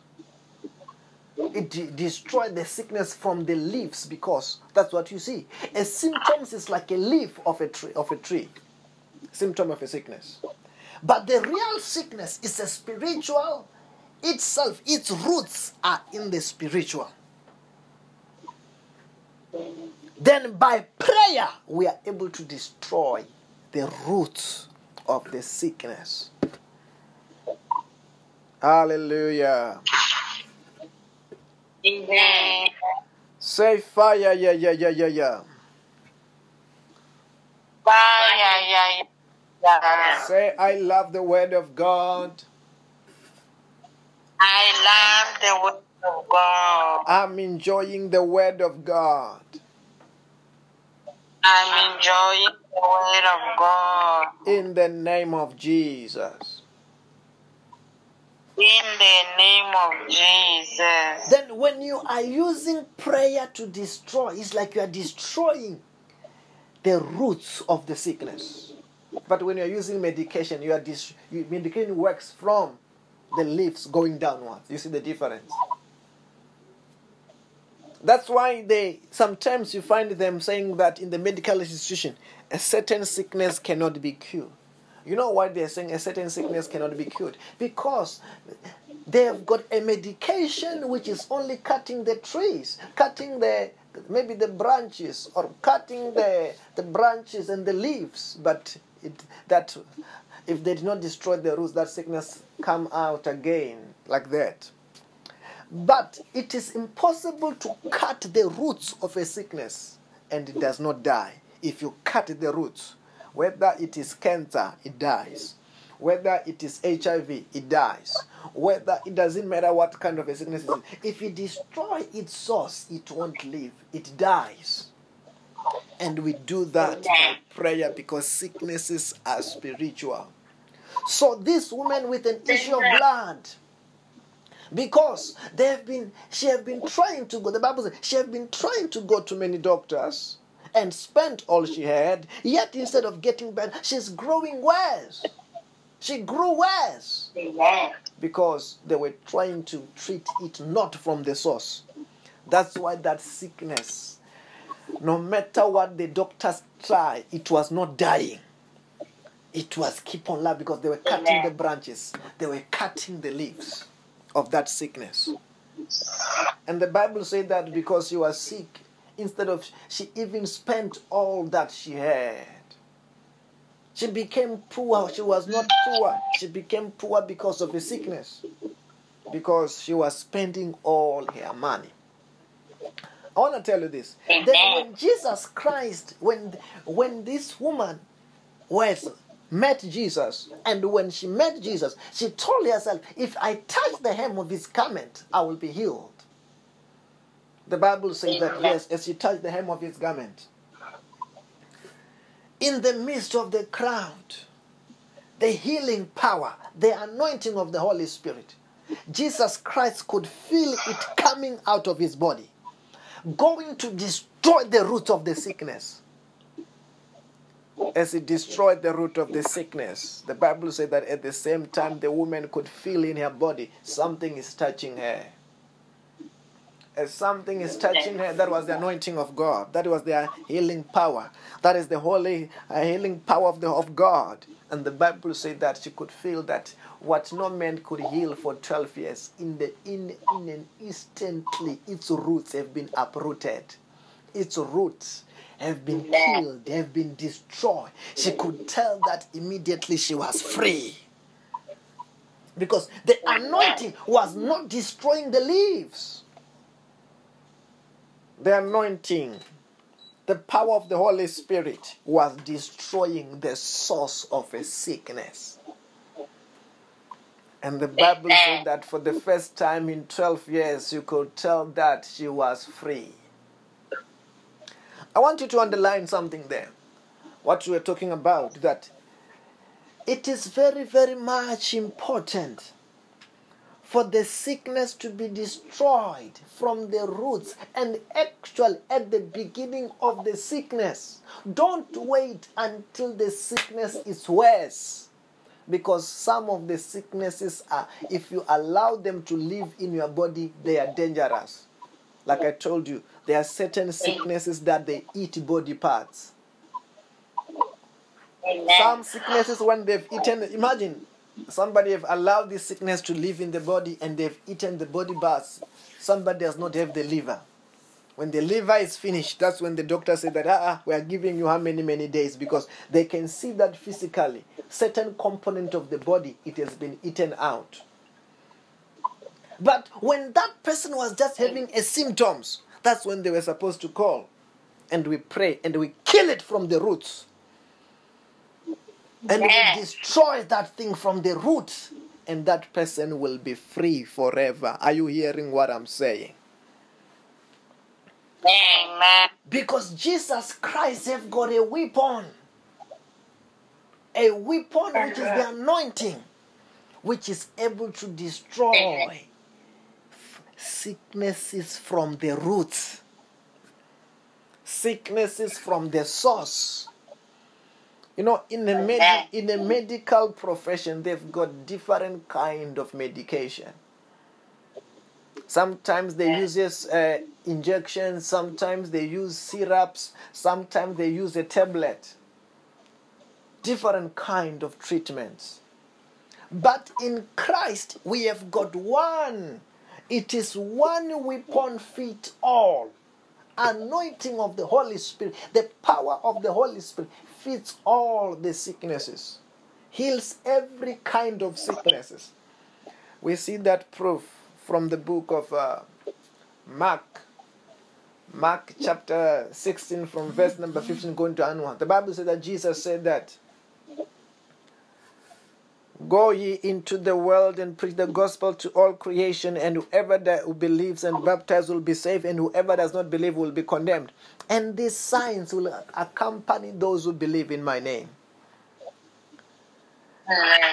It de- the sickness from the leaves because that's what you see. A symptom is like a leaf of a tree. Of a tree, symptom of a sickness. But the real sickness is a spiritual itself, its roots are in the spiritual. Then by prayer, we are able to destroy the roots of the sickness. Hallelujah. Amen. Say fire, yeah, yeah, yeah, yeah, yeah. Fire, yeah, yeah. Say, I love the word of God. I love the word of God. I'm enjoying the word of God. I'm enjoying the word of God. In the name of Jesus. In the name of Jesus. Then, when you are using prayer to destroy, it's like you are destroying the roots of the sickness. But when you're using medication, you are dis- you, medication works from the leaves going downwards. You see the difference? That's why they sometimes you find them saying that in the medical institution, a certain sickness cannot be cured. You know why they're saying a certain sickness cannot be cured? Because they have got a medication which is only cutting the trees, cutting the maybe the branches or cutting the the branches and the leaves, but it, that if they did not destroy the roots, that sickness come out again like that. But it is impossible to cut the roots of a sickness and it does not die. If you cut the roots, whether it is cancer, it dies. Whether it is HIV, it dies. Whether it doesn't matter what kind of a sickness it is, if you destroy its source, it won't live, it dies. And we do that by prayer because sicknesses are spiritual. So, this woman with an issue of blood, because they have been she have been trying to go the bible says she have been trying to go to many doctors and spent all she had yet instead of getting better she's growing worse. She grew worse. Because they were trying to treat it not from the source. That's why that sickness no matter what the doctors try it was not dying. It was keep on life because they were cutting the branches. They were cutting the leaves of that sickness. And the Bible said that because she was sick, instead of she even spent all that she had. She became poor. She was not poor. She became poor because of a sickness. Because she was spending all her money. I want to tell you this. Then when Jesus Christ, when when this woman was met Jesus, and when she met Jesus, she told herself, If I touch the hem of his garment, I will be healed. The Bible says that, yes, as she touched the hem of his garment, in the midst of the crowd, the healing power, the anointing of the Holy Spirit, Jesus Christ could feel it coming out of his body, going to destroy the root of the sickness as it destroyed the root of the sickness. The Bible said that at the same time the woman could feel in her body something is touching her. As something is touching her, that was the anointing of God. That was the healing power. That is the holy uh, healing power of, the, of God. And the Bible said that she could feel that what no man could heal for 12 years, in, the, in, in an instantly, its roots have been uprooted. Its roots have been killed, they have been destroyed. She could tell that immediately she was free. Because the anointing was not destroying the leaves. The anointing, the power of the Holy Spirit was destroying the source of a sickness. And the Bible said that for the first time in 12 years, you could tell that she was free. I want you to underline something there. What we are talking about, that it is very, very much important for the sickness to be destroyed from the roots and actually at the beginning of the sickness. Don't wait until the sickness is worse. Because some of the sicknesses are, if you allow them to live in your body, they are dangerous. Like I told you, there are certain sicknesses that they eat body parts. Some sicknesses, when they've eaten, imagine somebody have allowed this sickness to live in the body and they've eaten the body parts. Somebody does not have the liver. When the liver is finished, that's when the doctor said that ah, ah, we are giving you how many many days because they can see that physically certain component of the body it has been eaten out. But when that person was just having a symptoms, that's when they were supposed to call, and we pray and we kill it from the roots, and Yeah. we destroy that thing from the roots, and that person will be free forever. Are you hearing what I'm saying? Amen. Because Jesus Christ have got a weapon. A weapon which is the anointing, which is able to destroy sicknesses from the roots, sicknesses from the source. You know, in the med- in the medical profession, they've got different kind of medication. Sometimes they use uh, injections, sometimes they use syrups, sometimes they use a tablet. Different kind of treatments. But in Christ, we have got one. It is one weapon fit all. Anointing of the Holy Spirit, the power of the Holy Spirit fits all the sicknesses, heals every kind of sicknesses. We see that proof from the book of uh, Mark. Mark chapter 16, from verse number 15, going to onward. The Bible says that Jesus said that Go ye into the world and preach the gospel to all creation, and whoever that believes and baptized will be saved, and whoever does not believe will be condemned. And these signs will accompany those who believe in my name.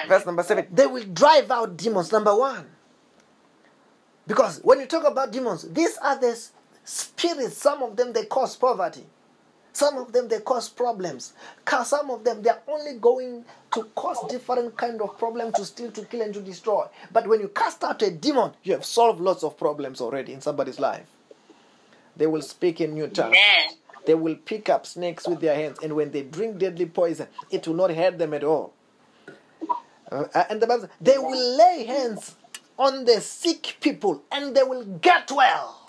Verse number seven. They will drive out demons, number one. Because when you talk about demons, these are the spirits. Some of them they cause poverty. Some of them they cause problems. Some of them they are only going to cause different kind of problem to steal, to kill, and to destroy. But when you cast out a demon, you have solved lots of problems already in somebody's life. They will speak in new tongues. They will pick up snakes with their hands, and when they drink deadly poison, it will not hurt them at all. Uh, and the Bible says, they will lay hands on the sick people and they will get well.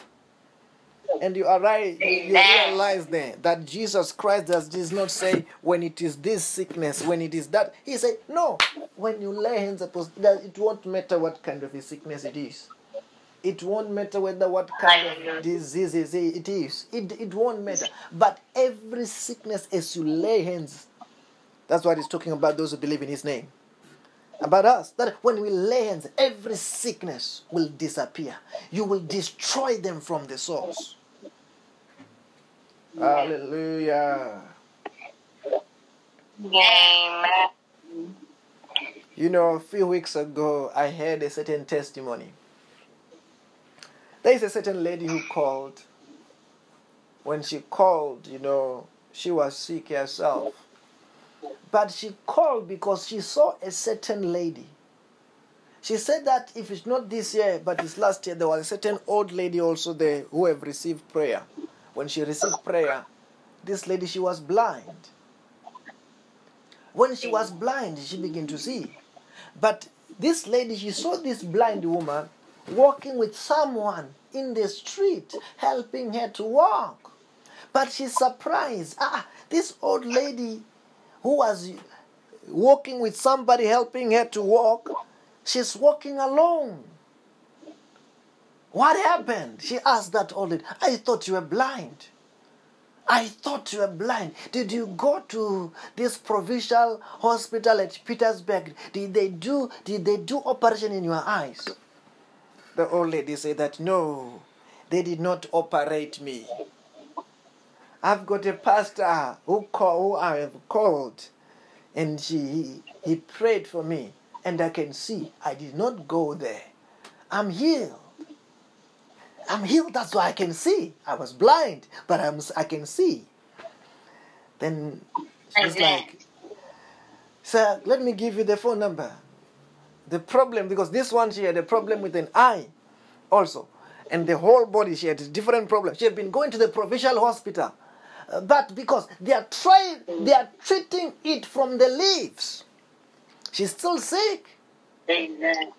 And you arrive, you realize then that Jesus Christ does, does not say when it is this sickness, when it is that. He said, no, when you lay hands upon that, it won't matter what kind of a sickness it is. It won't matter whether what kind of disease it is. It, it won't matter. But every sickness, as you lay hands, that's what he's talking about those who believe in his name. About us, that when we lay hands, every sickness will disappear. You will destroy them from the source. Hallelujah. Amen. You know, a few weeks ago, I heard a certain testimony. There is a certain lady who called. When she called, you know, she was sick herself. But she called because she saw a certain lady. She said that if it's not this year, but it's last year, there was a certain old lady also there who have received prayer. When she received prayer, this lady, she was blind. When she was blind, she began to see. But this lady, she saw this blind woman walking with someone in the street, helping her to walk. But she's surprised. Ah, this old lady who was walking with somebody helping her to walk, she's walking alone. What happened? She asked that old lady. I thought you were blind. I thought you were blind. Did you go to this provincial hospital at Pietersburg? Did they do did they do operation in your eyes? The old lady said that no, they did not operate me. I've got a pastor who call, who I have called, and he he prayed for me, and I can see I did not go there. I'm healed. I'm healed. That's why I can see. I was blind, but I'm I can see. Then she's like, "Sir, let me give you the phone number." The problem because this one she had a problem with an eye, also, and the whole body she had a different problem. She had been going to the provincial hospital, uh, but because they are trying, they are treating it from the leaves. She's still sick. Amen.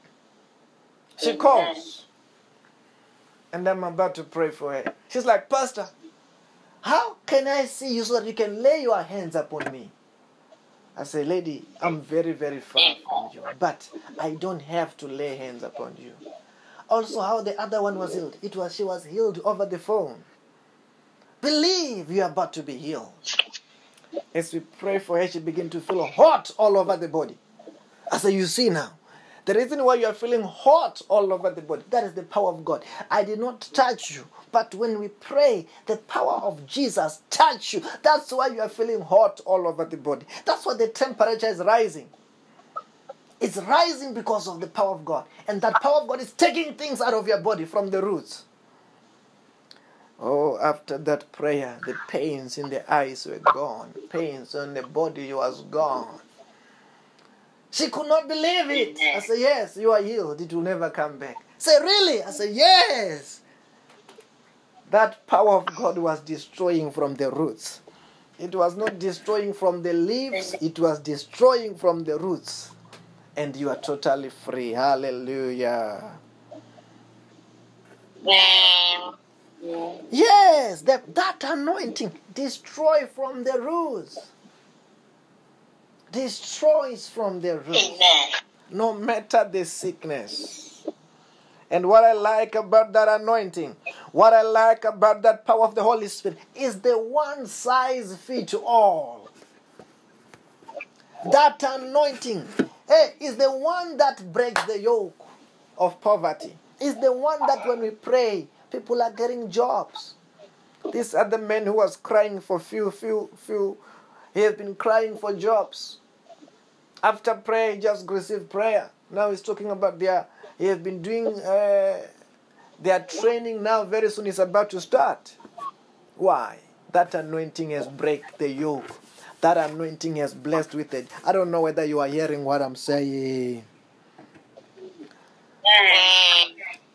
She calls. And I'm about to pray for her. She's like, Pastor, how can I see you so that you can lay your hands upon me? I say, Lady, I'm very, very far from you, but I don't have to lay hands upon you. Also, how the other one was healed. It was she was healed over the phone. Believe you are about to be healed. As we pray for her, she began to feel hot all over the body. I say, you see now, the reason why you are feeling hot all over the body, that is the power of God. I did not touch you, but when we pray, the power of Jesus touch you. That's why you are feeling hot all over the body. That's why the temperature is rising. It's rising because of the power of God. And that power of God is taking things out of your body from the roots. Oh, after that prayer, the pains in the eyes were gone, pains on the body was gone. She could not believe it. I said, Yes, you are healed. It will never come back. Say, Really? I said, Yes. That power of God was destroying from the roots. It was not destroying from the leaves, it was destroying from the roots. And you are totally free. Hallelujah. Yes, that, that anointing destroy from the roots. Destroys from the roots. Amen. no matter the sickness. And what I like about that anointing, what I like about that power of the Holy Spirit is the one size fits all. That anointing eh, is the one that breaks the yoke of poverty. Is the one that when we pray, people are getting jobs. This other man who was crying for few, few, few, he has been crying for jobs. After prayer, he just received prayer. Now he's talking about their, he has been doing uh, their training now. Very soon he's about to start. Why? That anointing has break the yoke. That anointing has blessed with it. I don't know whether you are hearing what I'm saying.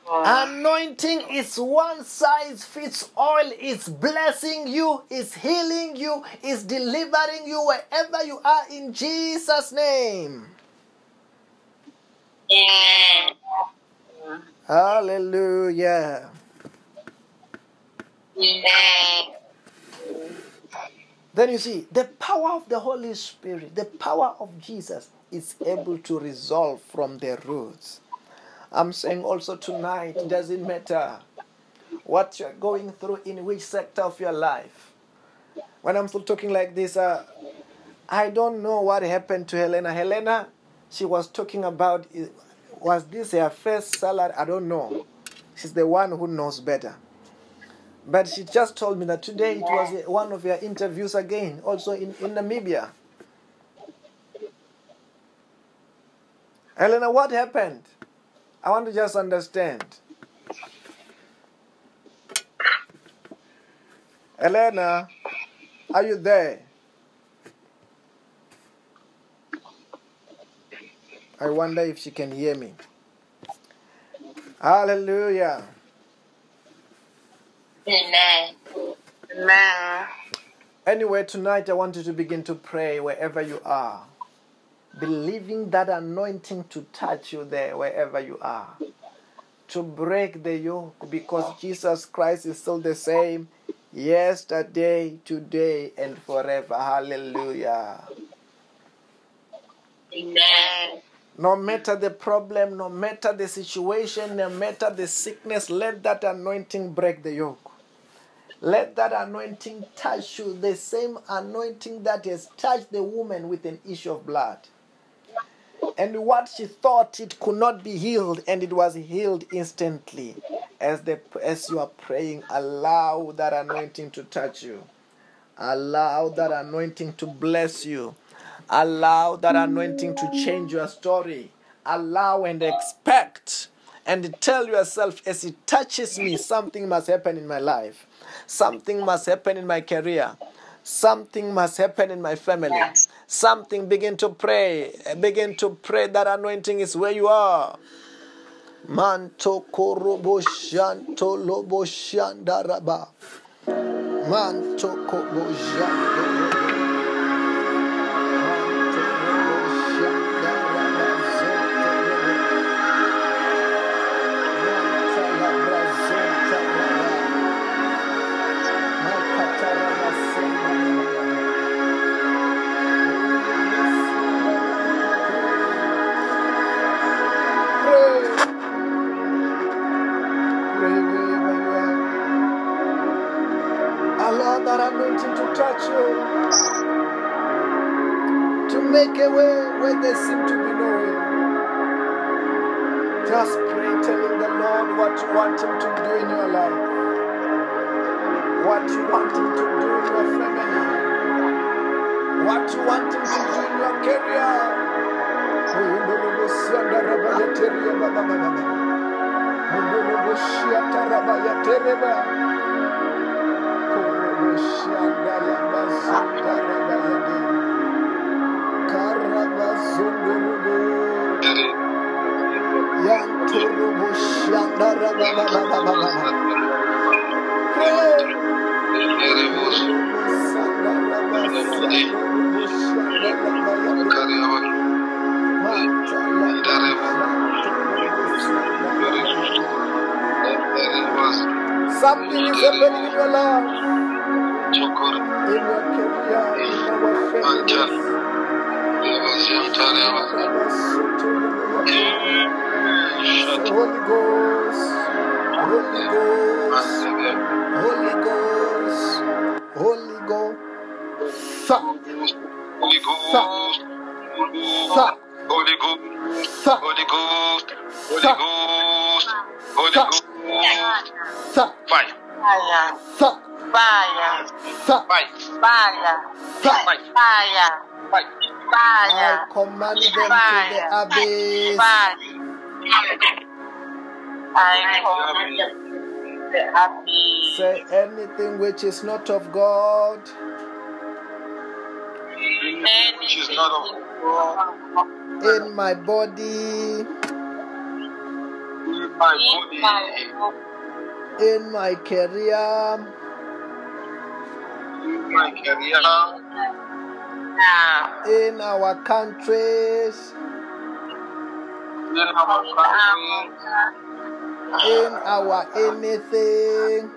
Anointing is one size fits all. It's blessing you, it's healing you, it's delivering you wherever you are in Jesus' name. Amen. Hallelujah. Amen. Then you see, the power of the Holy Spirit, the power of Jesus is able to resolve from the roots. I'm saying also tonight, it doesn't matter what you're going through in which sector of your life. When I'm still talking like this, uh, I don't know what happened to Helena. Helena, she was talking about, was this her first salary? I don't know. She's the one who knows better. But she just told me that today it was one of your interviews again, also in, in Namibia. Helena, what happened? I want to just understand. Elena, are you there? I wonder if she can hear me. Hallelujah. Amen. Amen. Anyway, tonight I want you to begin to pray wherever you are, believing that anointing to touch you there wherever you are, to break the yoke because Jesus Christ is still the same yesterday, today, and forever. Hallelujah. Amen. No matter the problem, no matter the situation, no matter the sickness, let that anointing break the yoke. Let that anointing touch you, the same anointing that has touched the woman with an issue of blood. And what she thought it could not be healed, and it was healed instantly. As the as you are praying, allow that anointing to touch you. Allow that anointing to bless you. Allow that anointing to change your story. Allow and expect and tell yourself as it touches me, something must happen in my life. Something must happen in my career. Something must happen in my family. Something begin to pray. Begin to pray that anointing is where you are. Manto korobo shanto lobo shandaraba. Manto kobo what you want Him to do in your life. What you want Him to do in your family. What you want Him to do in your career. Something is happening in your life, in your career, in our families. Holy Ghost, Holy Ghost, Holy Ghost, Holy Ghost. Holy Ghost, Holy Ghost, Holy Ghost, Holy Ghost, Holy Ghost, fire, Fire, sa, fire, sa, fire, fire, sa. fire, fire, fire. I fire, command them to the abyss. fire. I command the abyss. Say anything which is not of God, Which is not of God, in my body, in my In my body, in my career, in my career, in our countries, in our country, in our anything,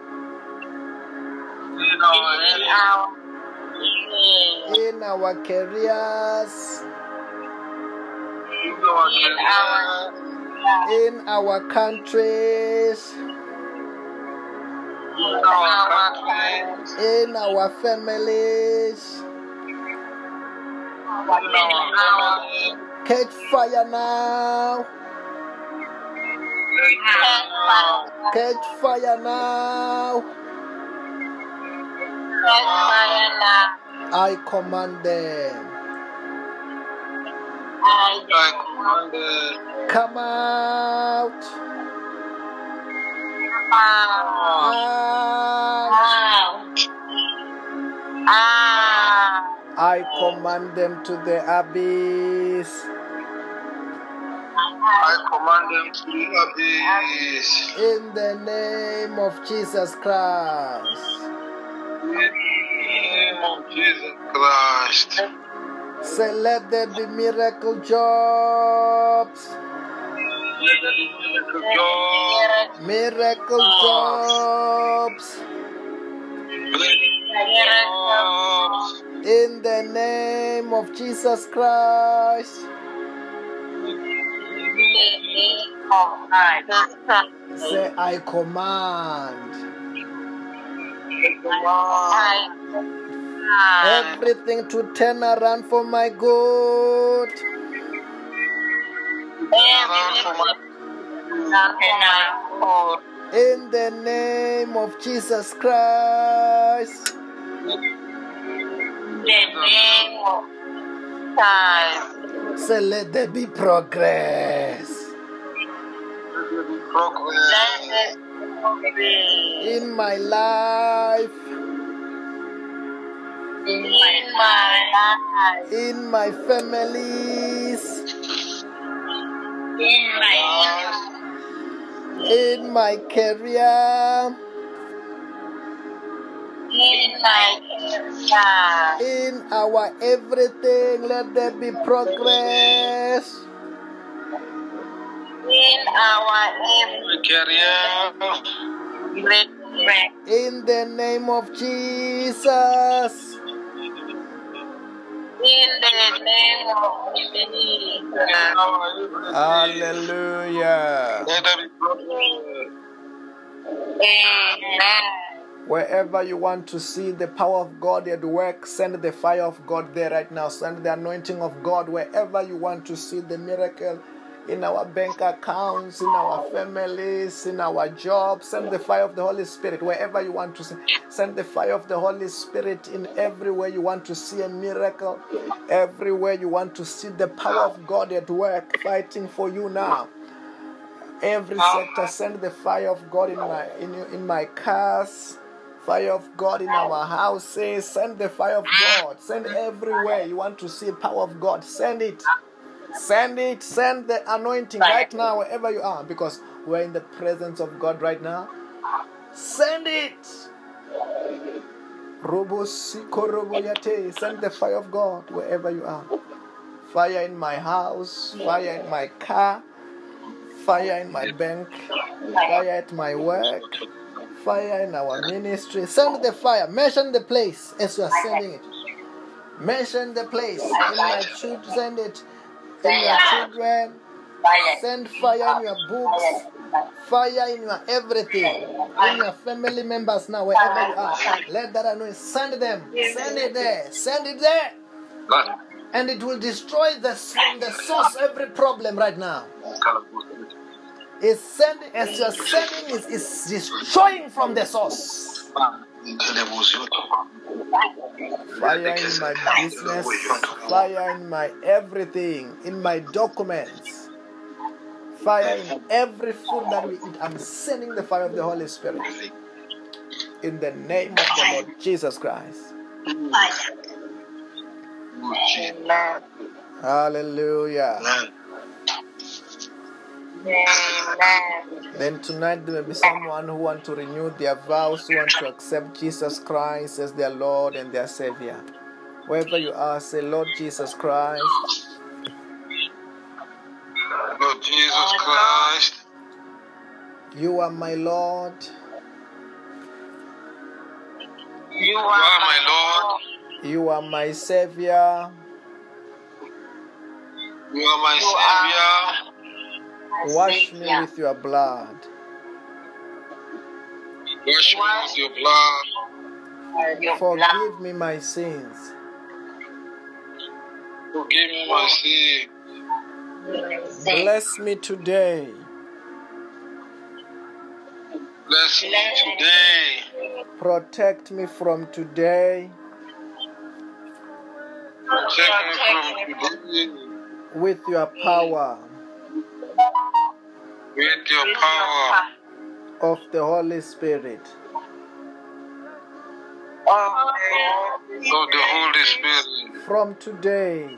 in our in our in our careers, in our in career, our in our countries, in our country, in our families. in our family, Catch fire now. Catch fire now. I command them. I command them. Come out. Out. I command them to the abyss. I command them to the abyss. In the name of Jesus Christ. In the name of Jesus Christ. Say, let there be miracle jobs. Miracle. Jobs. In the name of Jesus Christ. Say, I command everything to turn around for my good. In the name of Jesus Christ. Say, let there be progress. Let there be progress. In my life, in my families, in my career, in my area. In our everything, let there be progress. In our My career. In the name of Jesus. In the name of Jesus. Hallelujah. Amen. Wherever you want to see the power of God at work, send the fire of God there right now. Send the anointing of God wherever you want to see the miracle in our bank accounts, in our families, in our jobs. Send the fire of the Holy Spirit wherever you want to see. Send the fire of the Holy Spirit in everywhere you want to see a miracle, everywhere you want to see the power of God at work fighting for you now. every sector send the fire of god in my in, in my cars fire of god in our houses send the fire of god send everywhere you want to see power of god send it send it send the anointing right now wherever you are because we're in the presence of god right now send it send the fire of god wherever you are fire in my house fire in my car fire in my bank, fire at my work, fire in our ministry. Send the fire. Mention the place as you are sending it. Mention the place. In my children, send it. In your children, send fire in your books, fire in your everything, in your family members now, wherever you are. Let that anointing send them. Send it there. Send it there. And it will destroy the, the source every problem right now It's sending as you're sending is, is destroying from the source. Fire in my business, fire in my everything, in my documents, fire in every food that we eat. I'm sending the fire of the Holy Spirit in the name of the Lord Jesus Christ. Amen. Hallelujah. Amen. Then tonight there may be someone who want to renew their vows, who want to accept Jesus Christ as their Lord and their Savior. Wherever you are, say, Lord Jesus Christ, Lord Jesus Christ, you are my Lord. You you are are my Lord, You are my Savior. you are my You are- Savior. Wash me with your blood. Wash me with your blood. Forgive me my sins. Forgive me my sins. Bless me today. Bless me today. Protect me from today Protect me from today with your power with your power of the Holy Spirit. Of of the Holy Spirit. From today,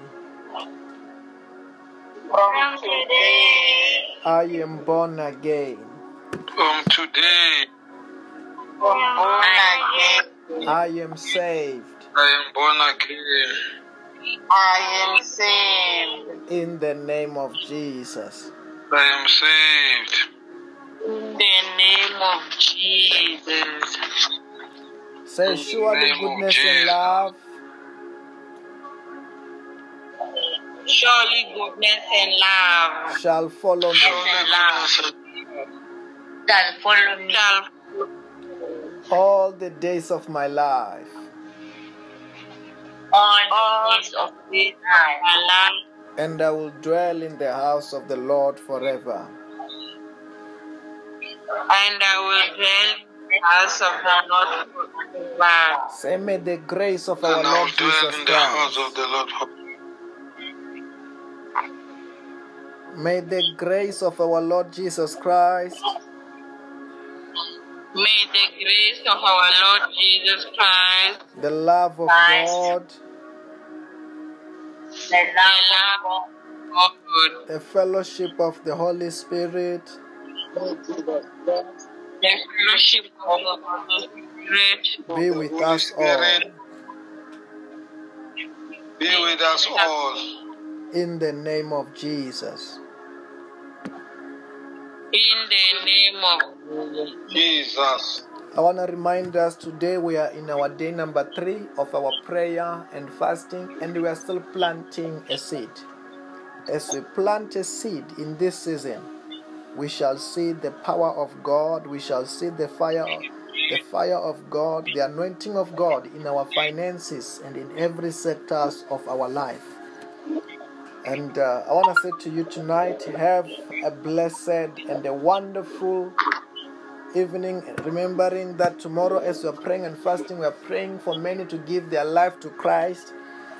From today, I am born again. From today, from born again, I am saved I am born again. I am saved. in the name of Jesus. I am saved. In the name of Jesus. Say, surely goodness and love Surely goodness and love shall follow me Surely goodness and shall follow me all the days of my life. all the days of my life, and I will dwell in the house of the Lord forever. and I will dwell in the house of the Lord forever. Say, may the grace of our and Lord Jesus in the house Christ, of the Lord may the grace of our Lord Jesus Christ, May the grace of our Lord Jesus Christ, the love of Christ. God, the love of God, the fellowship of the Holy Spirit the fellowship of the Holy Spirit Spirit, be with us all. Be with us all. In the name of Jesus. in the name of Jesus. I want to remind us today we are in our day number three of our prayer and fasting, and we are still planting a seed. As we plant a seed in this season, we shall see the power of God, we shall see the fire the fire of God, the anointing of God in our finances and in every sectors of our life. And uh, I want to say to you tonight, have a blessed and a wonderful evening, remembering that tomorrow, as we are praying and fasting, we are praying for many to give their life to Christ,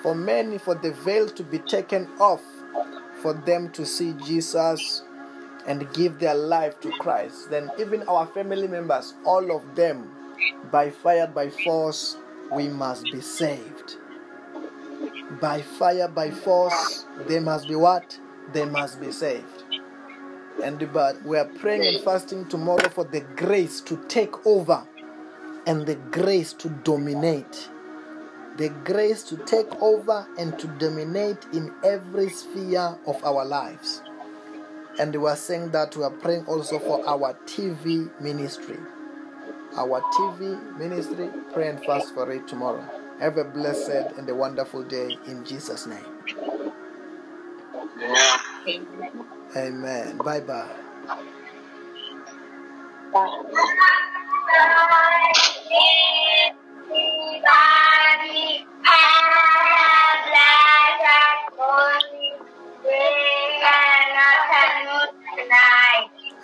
for many for the veil to be taken off, for them to see Jesus and give their life to Christ. Then, even our family members, all of them, by fire, by force, we must be saved. By fire, by force, they must be what? They must be saved. And but we are praying and fasting tomorrow for the grace to take over and the grace to dominate. The grace to take over and to dominate in every sphere of our lives. And we are saying that we are praying also for our TV ministry. Our TV ministry, pray and fast for it tomorrow. Have a blessed and a wonderful day in Jesus' name. Amen. Amen. Bye bye.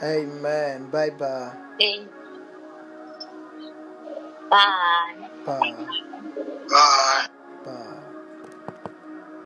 Amen. Bye bye. Bye. Bye. Bye. Bye.